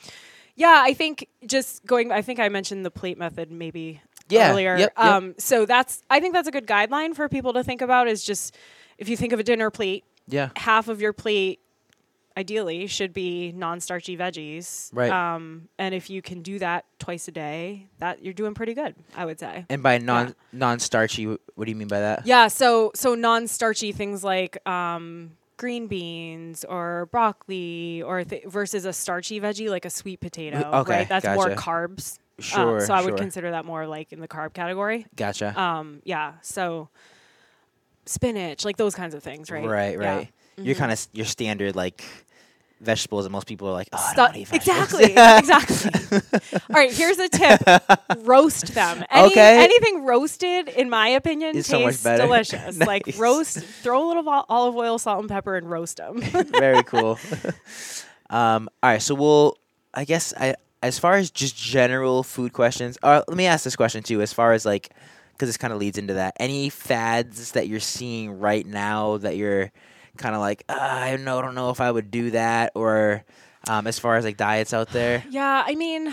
yeah. I think just going. I think I mentioned the plate method maybe Yeah, earlier. yep, yep. Um, so that's. I think that's a good guideline for people to think about. Is just if you think of a dinner plate, yeah. half of your plate ideally should be non-starchy veggies Right. um, and if you can do that twice a day that you're doing pretty good i would say And by non non starchy, what do you mean by that? yeah, so so non-starchy things like um, green beans or broccoli or th- versus a starchy veggie like a sweet potato. okay, right? That's more gotcha. Um, Sure. so I would consider that more like in the carb category. Gotcha. Um, yeah. So spinach, like those kinds of things, right? Right. Yeah. Right. You're kind of your standard like vegetables, and most people are like, oh, I don't wanna eat exactly, exactly. All right, here's a tip: [LAUGHS] roast them. Any, Okay. anything roasted, in my opinion, so much tastes better. delicious. [LAUGHS] Like roast, throw a little ol- olive oil, salt, and pepper, and roast them. Very [LAUGHS] cool. um, all right, so we'll. I guess I, as far as just general food questions, uh, let me ask this question too. As far as like, because this kind of leads into that. Any fads that you're seeing right now that you're kind of like, uh, I know, don't know if I would do that, or um, as far as like diets out there. [SIGHS] Yeah, I mean,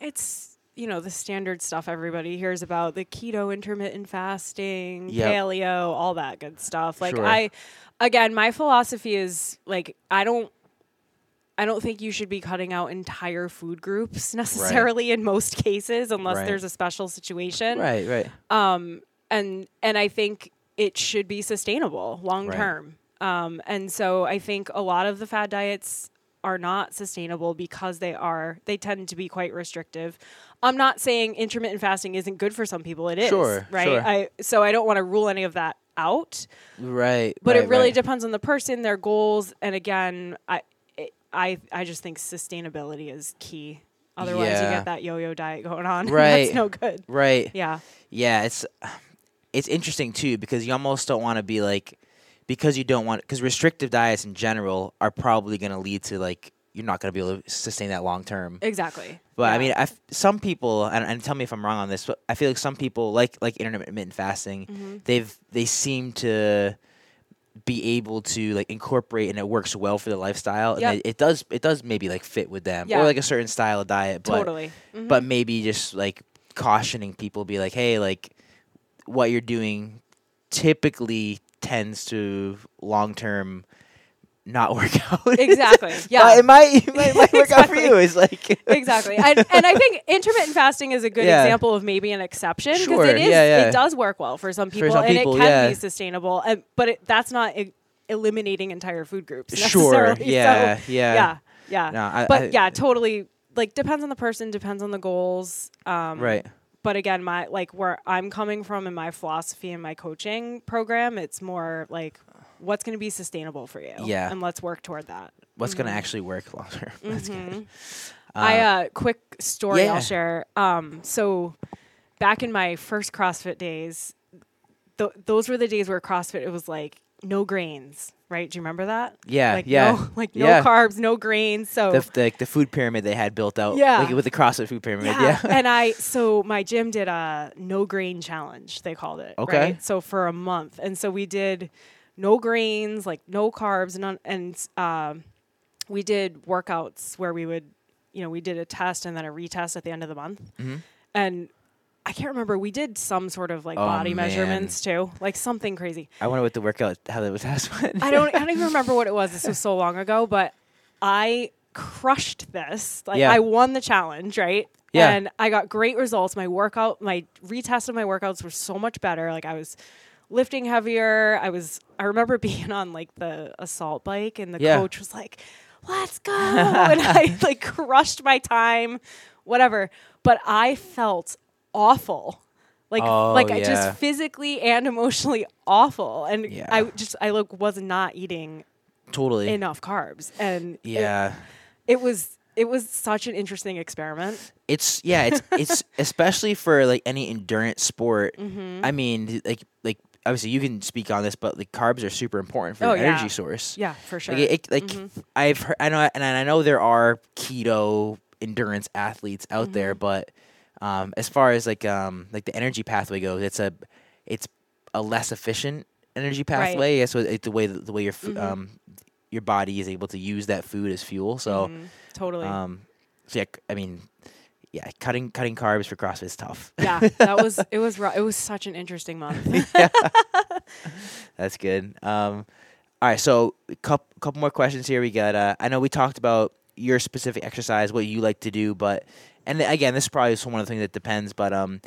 it's you know the standard stuff everybody hears about the keto, intermittent fasting, Yep. paleo, all that good stuff. Like Sure. I, again, my philosophy is like I don't. I don't think you should be cutting out entire food groups [LAUGHS] necessarily in most cases unless Right. there's a special situation. Right. Right. Um and and I think it should be sustainable long Right. term. Um and so I think a lot of the fad diets are not sustainable because they are they tend to be quite restrictive. I'm not saying intermittent fasting isn't good for some people. It is, Sure, right? sure. I so I don't want to rule any of that out, Right. but right, it really right. depends on the person, their goals, and again, I I I just think sustainability is key. Otherwise, you get that yo-yo diet going on. [LAUGHS] Right. That's no good. Right. Yeah. Yeah, it's it's interesting too because you almost don't want to be like because you don't want because restrictive diets in general are probably going to lead to like you're not going to be able to sustain that long term. Exactly. But I Yeah. mean, I f- some people and, and tell me if I'm wrong on this, but I feel like some people like like intermittent fasting, Mhm. they've they seem to be able to like incorporate and it works well for the lifestyle and it, it does it does maybe like fit with them Yeah. or like a certain style of diet but totally. Mhm. but maybe just like cautioning people be like hey like what you're doing typically tends to long term not work out Exactly. [LAUGHS] Yeah. it might it might, might work out for you it's like [LAUGHS] exactly. I, and I think intermittent fasting is a good Yeah. example of maybe an exception because Sure, it is yeah, yeah. it does work well for some people some and people, it can be sustainable. And, but it, that's not e- eliminating entire food groups. sure necessarily. yeah So, yeah yeah. Yeah. no, I, but I- yeah, totally like depends on the person, depends on the goals. Um, right. But again, my like where I'm coming from in my philosophy and my coaching program, it's more like what's going to be sustainable for you. Yeah. And let's work toward that. What's gonna actually work long term? That's good. Mhm. I uh quick story yeah. I'll share. Um so back in my first CrossFit days, th- those were the days where CrossFit it was like no grains, right? Do you remember that? yeah, like yeah. no [LAUGHS] like no Yeah. carbs, no grains. So the, the the food pyramid they had built out. Yeah. Like with the CrossFit food pyramid. yeah. Yeah. and I [LAUGHS] so my gym did a no grain challenge, they called it. Okay. Right? So for a month. And so we did no grains, like no carbs, none and um we did workouts where we would you know, we did a test and then a retest at the end of the month. Mhm. And I can't remember. We did some sort of like Oh, body man. measurements too, like something crazy. I wonder what the workout how that was [LAUGHS] last one. I don't. I don't even remember what it was. This was so long ago, but I crushed this. Like Yeah. I won the challenge, right? Yeah. And I got great results. My workout, my retest of my workouts were so much better. Like I was lifting heavier. I was. I remember [LAUGHS] being on like the assault bike, and the Yeah. coach was like, "Let's go!" [LAUGHS] and I like crushed my time, whatever. But I felt awful. Like, Oh, like I just physically and emotionally awful, and Yeah. I just I like was not eating totally. enough carbs, and it- yeah. it, was it was such an interesting experiment. It's yeah, it's it's [LAUGHS] especially for like any endurance sport. Mm-hmm. I mean, like like obviously you can speak on this, but the carbs are super important for Oh, your yeah. energy source. Yeah, for sure. Like, it, like Mhm. I've heard, I know, and I know there are keto endurance athletes out there, Mm-hmm. but um, as far as like um like the energy pathway goes, it's a it's a less efficient energy pathway. So it's the way the way your f Mhm. um your body is able to use that food as fuel. So Mhm. totally. um so yeah, I mean yeah, cutting cutting carbs for CrossFit is tough. yeah, that [LAUGHS] was it was ru- it was such an interesting month. [LAUGHS] That's good. Um, all right, so a couple, couple more questions here. We got. Uh, I know we talked about your specific exercise, what you like to do, but and again, this is probably one of the things that depends. But um,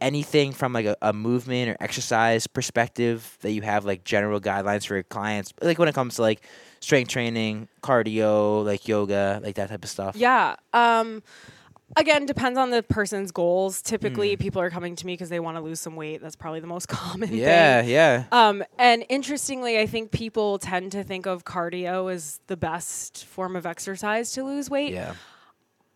anything from like a, a movement or exercise perspective that you have, like general guidelines for your clients, like when it comes to like strength training, cardio, like yoga, like that type of stuff. yeah. Um, again, depends on the person's goals. Typically, Hmm. people are coming to me because they want to lose some weight. That's probably the most [LAUGHS] common thing. Yeah, yeah. Um, and interestingly, I think people tend to think of cardio as the best form of exercise to lose weight. Yeah.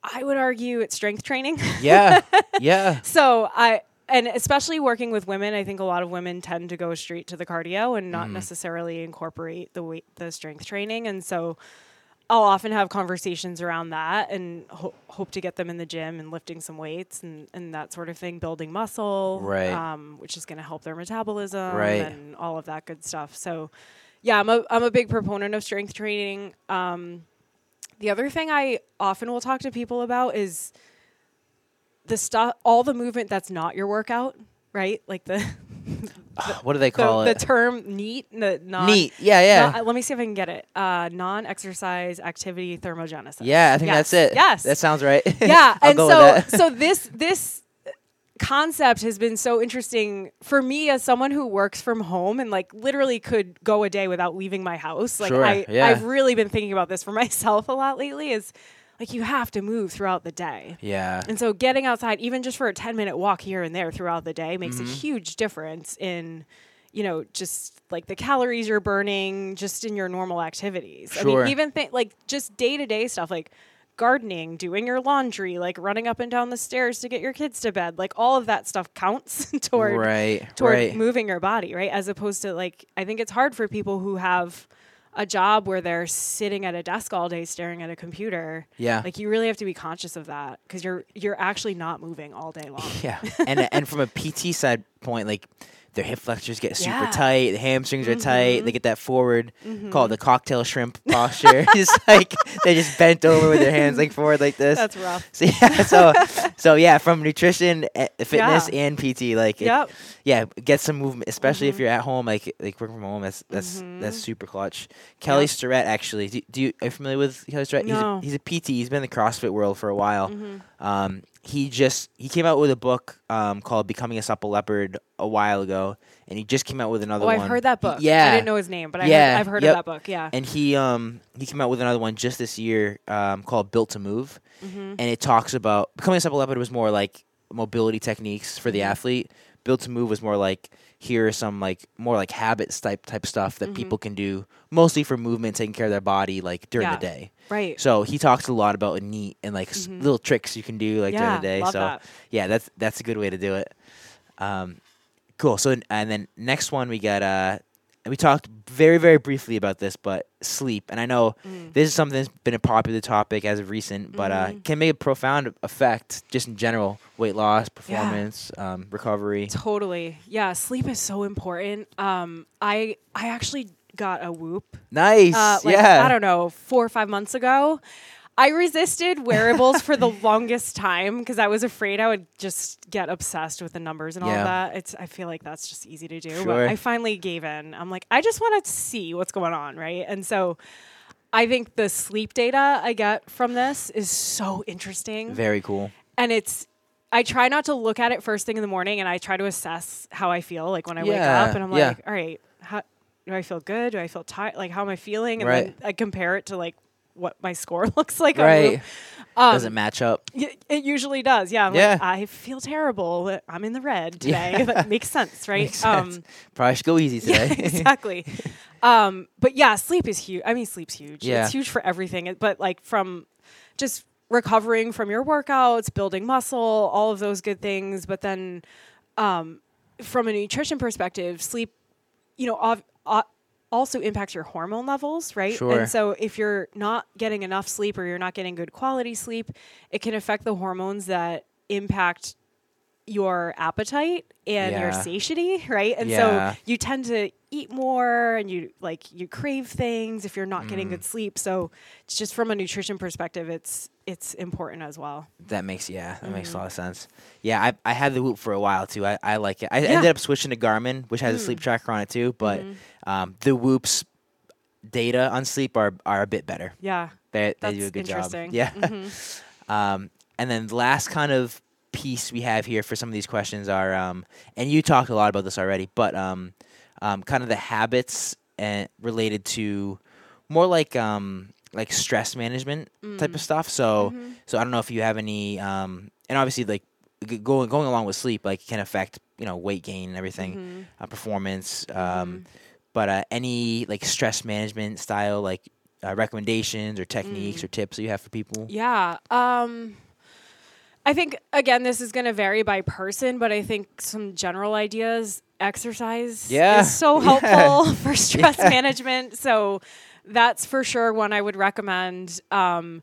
I would argue it's strength training. Yeah. [LAUGHS] yeah. so I and especially working with women, I think a lot of women tend to go straight to the cardio and not Mhm. necessarily incorporate the weight the strength training. And so I'll often have conversations around that and ho- hope to get them in the gym and lifting some weights and, and that sort of thing, building muscle, Right. um, which is going to help their metabolism Right. and all of that good stuff. So, yeah, I'm a I'm a big proponent of strength training. Um, the other thing I often will talk to people about is the stuff, all the movement that's not your workout, right? Like the [LAUGHS] [SIGHS] what do they call the it? The term NEAT, the non NEAT. Yeah, yeah. non- let me see if I can get it. Uh, non-exercise activity thermogenesis. yeah, I think Yes. that's it. Yes. That sounds right. [LAUGHS] yeah, [LAUGHS] and so so this this concept has been so interesting for me as someone who works from home and like literally could go a day without leaving my house. Like Sure, I yeah. I've really been thinking about this for [LAUGHS] myself a lot lately is like you have to move throughout the day. yeah. And so getting outside even just for a 10 minute walk here and there throughout the day makes Mhm. a huge difference in you know just like the calories you're burning just in your normal activities. Sure. I mean even think like just day-to-day stuff like gardening, doing your laundry, like running up and down the stairs to get your kids to bed. Like all of that stuff counts [LAUGHS] toward right. toward right. moving your body, right? As opposed to like I think it's hard for people who have a job where they're sitting at a desk all day staring at a computer. yeah. Like you really have to be conscious of that because you're you're actually not moving all day long. [LAUGHS] Yeah, and and from a PT side point, like their hip flexors get super Yeah. tight, the hamstrings are tight, they get that forward, Mhm. called the cocktail shrimp posture. [LAUGHS] it's like they just bent over with their hands like forward like this. That's rough. [LAUGHS] so yeah, so so yeah, from nutrition, eh, fitness, Yeah. and PT, like it- yeah, get some movement, especially if Mhm. you're at home, like like working from home. That's that's that's Mhm. super clutch. Kelly Yep. Actually, do, do you are you familiar with Kelly Starrett? No. He's a, he's a PT. He's been in the CrossFit world for a while. Mhm. Um, he just he came out with a book um, called Becoming a Supple Leopard a while ago, and he just came out with another Oh, one. I've heard that He- book. yeah, I didn't know his name, but I Yeah, heard, I've heard yep. of that book. Yeah. and he um he came out with another one just this year um, called Built to Move, Mhm. and it talks about becoming a supple leopard was more like mobility techniques for the Mhm. athlete. Built to Move was more like here are some like more like habits type type stuff that Mhm. people can do mostly for movement, taking care of their body like during Yeah. the day. Right. So he talks a lot about NEAT and like s Mhm. little tricks you can do like during the day. Love so that. yeah, that's that's a good way to do it. Um, cool. So and then next one we got uh, we talked very very briefly about this, but sleep. And I know Mm. this is something that's been a popular topic as of recent, but uh, Mhm. can make a profound effect just in general, weight loss, performance, um, recovery. Totally. Yeah. Sleep is so important. Um, I I actually got a Whoop. Nice. Uh, like, yeah. I don't know, four or five months ago. I resisted wearables for the [LAUGHS] longest time because I was afraid I would just get obsessed with the numbers and all Yeah. of that. It's I feel like that's just easy to do. Sure. But I finally gave in. I'm like, I just want to see what's going on, right? And so I think the sleep data I get from this is so interesting. Very cool. and it's I try not to look at it first thing in the morning and I try to assess how I feel like when I wake up and I'm yeah. like, all right, do I feel good? Do I feel tired? Like how am I feeling? And Right. then I compare it to like what my [LAUGHS] score [LAUGHS] looks like. Right. Um, Doesn't match up. y- It usually does. Yeah. I'm Yeah. Like, I feel terrible. I'm in the red today. Yeah. [LAUGHS] that makes sense, right? Makes sense. Um, Probably should go easy yeah, today. exactly. um, but yeah, sleep is huge. I mean, sleep's huge. Yeah. It's huge for everything. It- But like from just recovering from your workouts, building muscle, all of those good things. But then um, from a nutrition perspective, sleep, you know, ov- uh, also impacts your hormone levels, right? Sure. And so if you're not getting enough sleep or you're not getting good quality sleep, it can affect the hormones that impact your appetite and your satiety, right? And Yeah. so you tend to eat more and you like you crave things if you're not getting Mm. good sleep. So it's just from a nutrition perspective, it's it's important as well. That makes yeah, that makes a Mhm. lot of sense. Yeah, I I had the Whoop for a while too. I, I like it. I Yeah. ended up switching to Garmin, which has a sleep Mm. tracker on it too. But Mhm. um, the Whoop's data on sleep are are a bit better. yeah, They they do a good job. Yeah. Mhm. [LAUGHS] um, and then the last kind of piece we have here for some of these questions are, um, and you talked a lot about this already, but um, um, kind of the habits and related to more like um, like stress management type Mm. of stuff. So. Mhm. So I don't know if you have any, um, and obviously like going going along with sleep, like can affect you know weight gain and everything, Mhm. uh, performance. Um, Mhm. But uh, any like stress management style like uh, recommendations or techniques Mm. or tips that you have for people? Yeah. Um I think again this is going to vary by person, but I think some general ideas exercise Yeah. is so [LAUGHS] Yeah. helpful [LAUGHS] for [LAUGHS] stress Yeah. management. So that's for sure one I would recommend. Um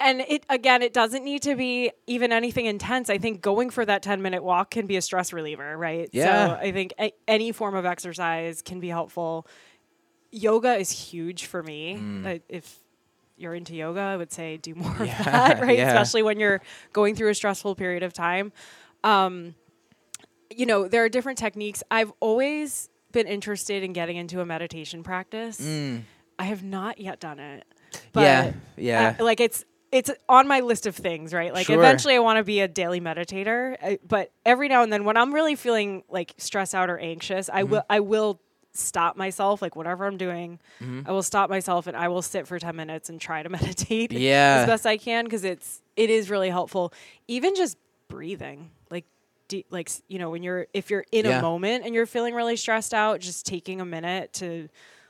and it again it doesn't need to be even anything intense. I think going for that 10 minute walk can be a stress reliever, right? Yeah. So I think a- any form of exercise can be helpful. Yoga is huge for me. Mm. If you're into yoga, I would say do [LAUGHS] more Yeah, of that, right? yeah. Especially when you're going through a stressful period of time. Um, you know, there are different techniques. I've always been interested in getting into a meditation practice. Mm. I have not yet done it. But Yeah, yeah, uh, like it's it's on my list of things, right? Like Sure. eventually I want to be a daily meditator, uh, but every now and then when I'm really feeling like stressed out or anxious, I Mm-hmm. will I will stop myself like whatever I'm doing, Mhm. I will stop myself and I will sit for 10 minutes and try to [LAUGHS] meditate Yeah. as best I can because it's it is really helpful. Even just breathing, like de- like you know when you're if you're in Yeah. a moment and you're feeling really stressed out, just taking a minute to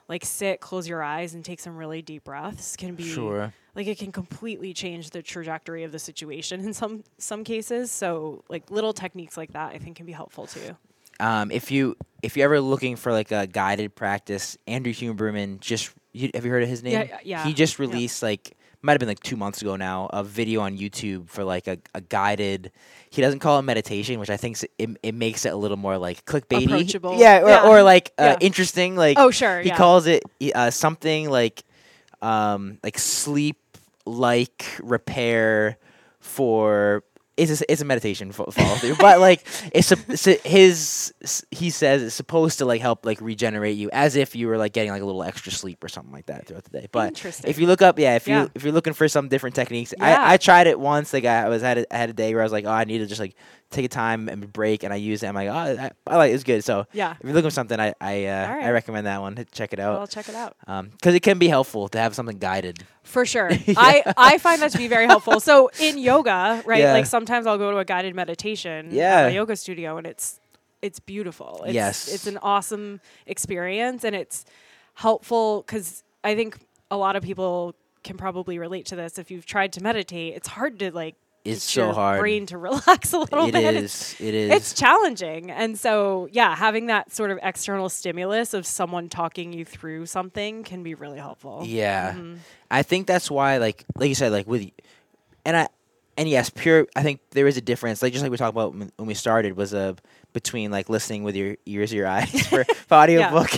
like sit, close your eyes, and take some really deep breaths can be sure. like it can completely change the trajectory of the situation in some some cases. So like little techniques like that I think can be helpful too. Um, if you if you're ever looking for like a guided practice, Andrew Huberman just you, have you heard of his name? Yeah, yeah, He just yeah. released like might have been like two months ago now a video on YouTube for like a, a guided. He doesn't call it meditation, which I think it, it makes it a little more like clickbaity. Approachable. Yeah, or, Yeah. or like uh, Yeah. interesting. Like Oh sure, he yeah. calls it uh, something like um, like sleep like repair for it's a, it's a meditation follow through, but like it's, a, it's a, his he says it's supposed to like help like regenerate you as if you were like getting like a little extra sleep or something like that throughout the day. But if you look up, yeah, if Yeah. you if you're looking for some different techniques, Yeah. I, I tried it once. Like I was had a, I had a day where I was like, oh, I need to just like take a time and break, and I use it. I'm like, oh, I, I like it's good. So yeah. if you're looking for something, I I uh, All I recommend that one. Check it out. I'll check it out. because it can be helpful to have something guided. For sure. [LAUGHS] I, I find that to be very helpful. So in yoga, right? Yeah. Like sometimes I'll go to a guided meditation Yeah. at a yoga studio and it's it's beautiful. It's, Yes. It's an awesome experience and it's helpful because I think a lot of people can probably relate to this. If you've tried to meditate, it's hard to like It's so hard. brain to [LAUGHS] relax a little It bit. It's- is. It is. it's challenging. And so, yeah, having that sort of external stimulus of someone talking you through something can be really helpful. Yeah, Mhm. I think that's why, like, like you said, like with, and I, and yes, pure. I think there is a difference. Like just like we talked about when we started was a between like listening with your ears or your [LAUGHS] eyes for, for [LAUGHS] audiobook.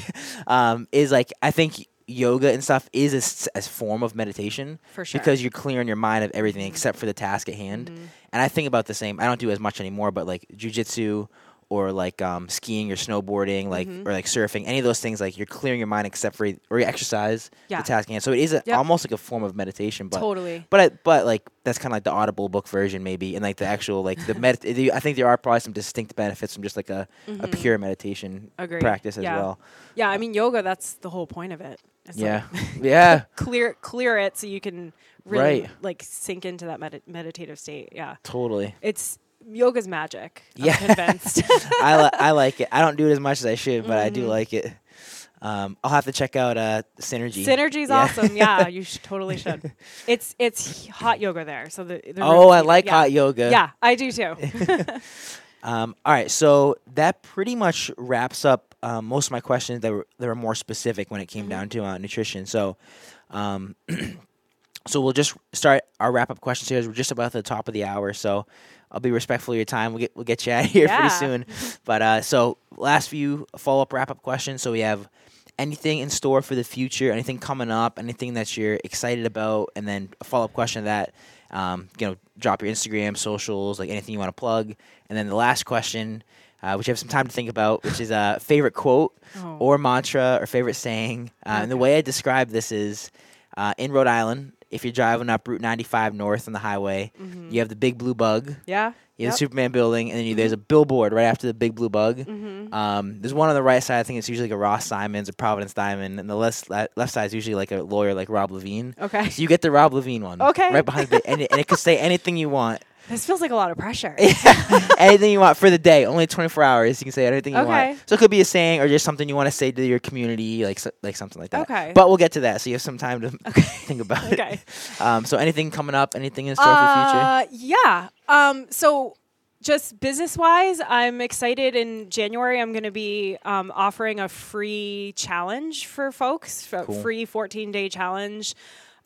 Um, is like I think yoga and stuff is a, s- a form of meditation For sure. because you're clearing your mind of everything except for the task at hand. Mhm. And I think about the same. I don't do as much anymore, but like jujitsu or like um, skiing or snowboarding, like Mhm. or like surfing, any of those things, like you're clearing your mind except for or your exercise, Yeah. the task at hand. So it is a, Yep. almost like a form of meditation, but totally. but I, but like that's kind of like the audible book version maybe, and like the actual like the med. the- I think there are probably some distinct benefits from just like a, a Mhm. pure meditation Agreed. practice as Yeah. well. Yeah, I mean yoga. That's the whole point of it. It's Yeah, like [LAUGHS] yeah, clear clear it so you can really Right. like sink into that medi- meditative state. Yeah, totally. it's yoga's magic. I'm Yeah. convinced. [LAUGHS] I li- I like it. I don't do it as much as I should, but I do Mhm. like it. Um, I'll have to check out uh, Synergy. Synergy's Yeah. awesome. Yeah, [LAUGHS] you should totally should. It's it's hot yoga there, so the, the Oh, I like heated. hot yoga. Yeah. yeah, I do too. Um, all right, so that pretty much wraps up um, most of my questions that were that were more specific when it came Mhm. down to uh, nutrition. So, um, [CLEARS THROAT] so we'll just start our wrap up questions here. We're just about at the top of the hour, so I'll be respectful of your time. We'll get we'll get you out of here [LAUGHS] Yeah. pretty soon. [LAUGHS] But uh, so last few follow up wrap up questions. So we have anything in store for the future, anything coming up, anything that you're excited about, and then a follow up question to that. Um, you know, drop your Instagram, socials, like anything you want to plug. And then the last question, uh, which you have some time to think about, which is a uh, favorite quote Oh. or mantra or favorite saying. Uh, And the way I describe this is uh, in Rhode Island, if you're driving up Route 95 north on the highway, Mhm. you have the big blue bug, yeah. you have Yep. the Superman building, and then you, there's a billboard right after the big blue bug. Mm-hmm. Um, there's one on the right side. I think it's usually like a Ross Simons or Providence Diamond, and the left left side is usually like a lawyer like Rob Levine. Okay. So you get the Rob Levine one. Okay. Right behind it, and it, and it could say anything you want. This feels like a lot of pressure. [LAUGHS] anything you want for the day. Only 24 hours. You can say anything you Okay. want. So it could be a saying or just something you want to say to your community, like so- like something like that. Okay. But we'll get to that, so you have some time to [LAUGHS] Okay. [LAUGHS] think about Okay. it. Um, so anything coming up? Anything in store for the future? Uh, yeah. Um, so just business wise, I'm excited. In January, I'm going to be um, offering a free challenge for folks, a Cool. free 14 day challenge.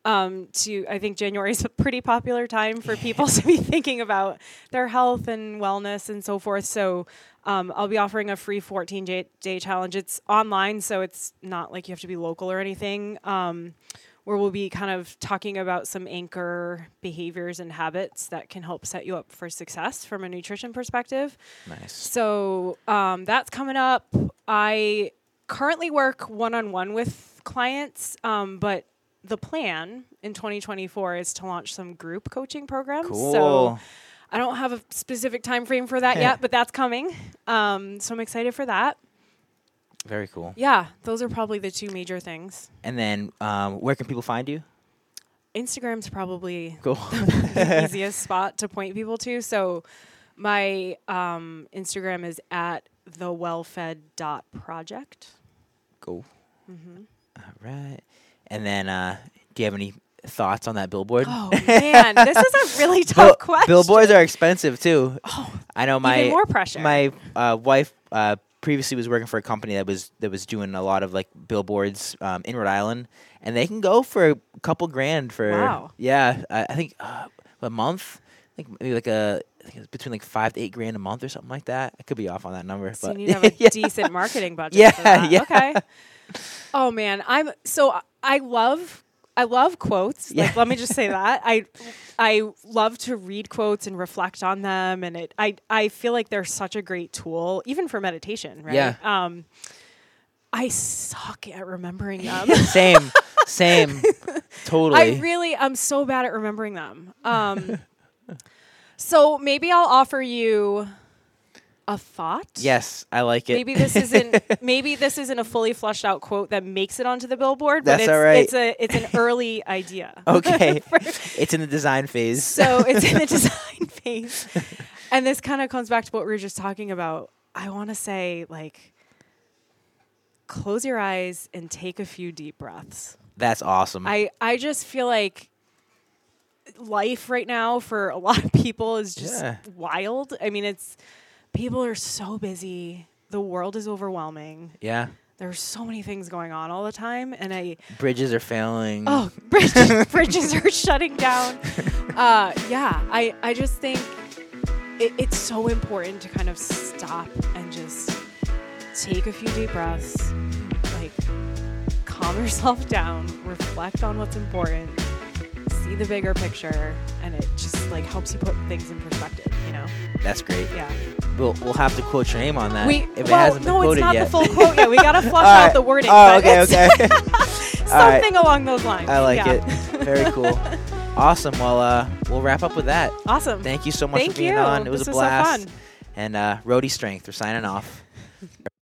Um, to I think January is a pretty popular time for people to be [LAUGHS] thinking about their health and wellness and so forth. So um, I'll be offering a free 14 day, day challenge. It's online, so it's not like you have to be local or anything. Um, where we'll be kind of talking about some anchor behaviors and habits that can help set you up for success from a nutrition perspective. Nice. So um, that's coming up. I currently work one on one with clients, um, but the plan in 2024 is to launch some group coaching programs. Cool. So I don't have a specific time frame for that yet, but that's coming. Um, so I'm excited for that. Very cool. Yeah, those are probably the two major things. And then um, where can people find you? Instagram's probably Cool. [LAUGHS] the [LAUGHS] easiest spot to point people to. So my um, Instagram is at the thewellfed.project. cool. Mm-hmm. All right. And then uh, do you have any thoughts on that billboard? Oh [LAUGHS] man, this is a really Bill- tough question. Billboards are expensive too. oh, I know my even more pressure. my uh, wife uh, previously was working for a company that was that was doing a lot of like billboards um, in Rhode Island, and they can go for a couple grand for Wow. yeah. I, I think uh, a month. I think maybe like a I think it's between like five to eight grand a month or something like that. I could be off on that number, so but you need to have [LAUGHS] a yeah. decent marketing budget. Yeah, for that. yeah. Okay. Oh man, I'm so I love. I love quotes. Yeah. Like let me just say [LAUGHS] that. I I love to read quotes and reflect on them and it I I feel like they're such a great tool even for meditation, right? Yeah. Um I suck at remembering them. [LAUGHS] same, same, [LAUGHS] totally. I really I'm so bad at remembering them. Um so maybe I'll offer you a thought. yes, I like it. Maybe this isn't [LAUGHS] maybe this isn't a fully fleshed out quote that makes it onto the billboard, but That's it's all right. it's a it's an early idea. [LAUGHS] okay, [LAUGHS] it's in the design phase. So it's in the design phase. And this kind of comes back to what we were just talking about. I want to say like close your eyes and take a few deep breaths. That's awesome. I I just feel like life right now for a lot of people is just Yeah. wild. I mean, it's people are so busy. The world is overwhelming. yeah, There's so many things going on all the time, and I bridges are failing. oh [LAUGHS] bridges, bridges are shutting down. Uh, yeah, I I just think it, it's so important to kind of stop and just take a few deep breaths, like calm [LAUGHS] yourself down, reflect on what's important, see the bigger picture, and it just like helps you put things in perspective. You know? That's great. Yeah. We'll we'll have to quote your name on that we if it hasn't been no, it's not yet. the full quote yet. We gotta [LAUGHS] flush All out the wording. Oh, okay, okay. [LAUGHS] [LAUGHS] All right. something along those lines. I like Yeah. it. Very cool. Awesome. Well, uh, we'll wrap up with that. Awesome. Thank you so much Thank for being you. on. It was This a was so blast. And uh, Roadie Strength, we're signing off.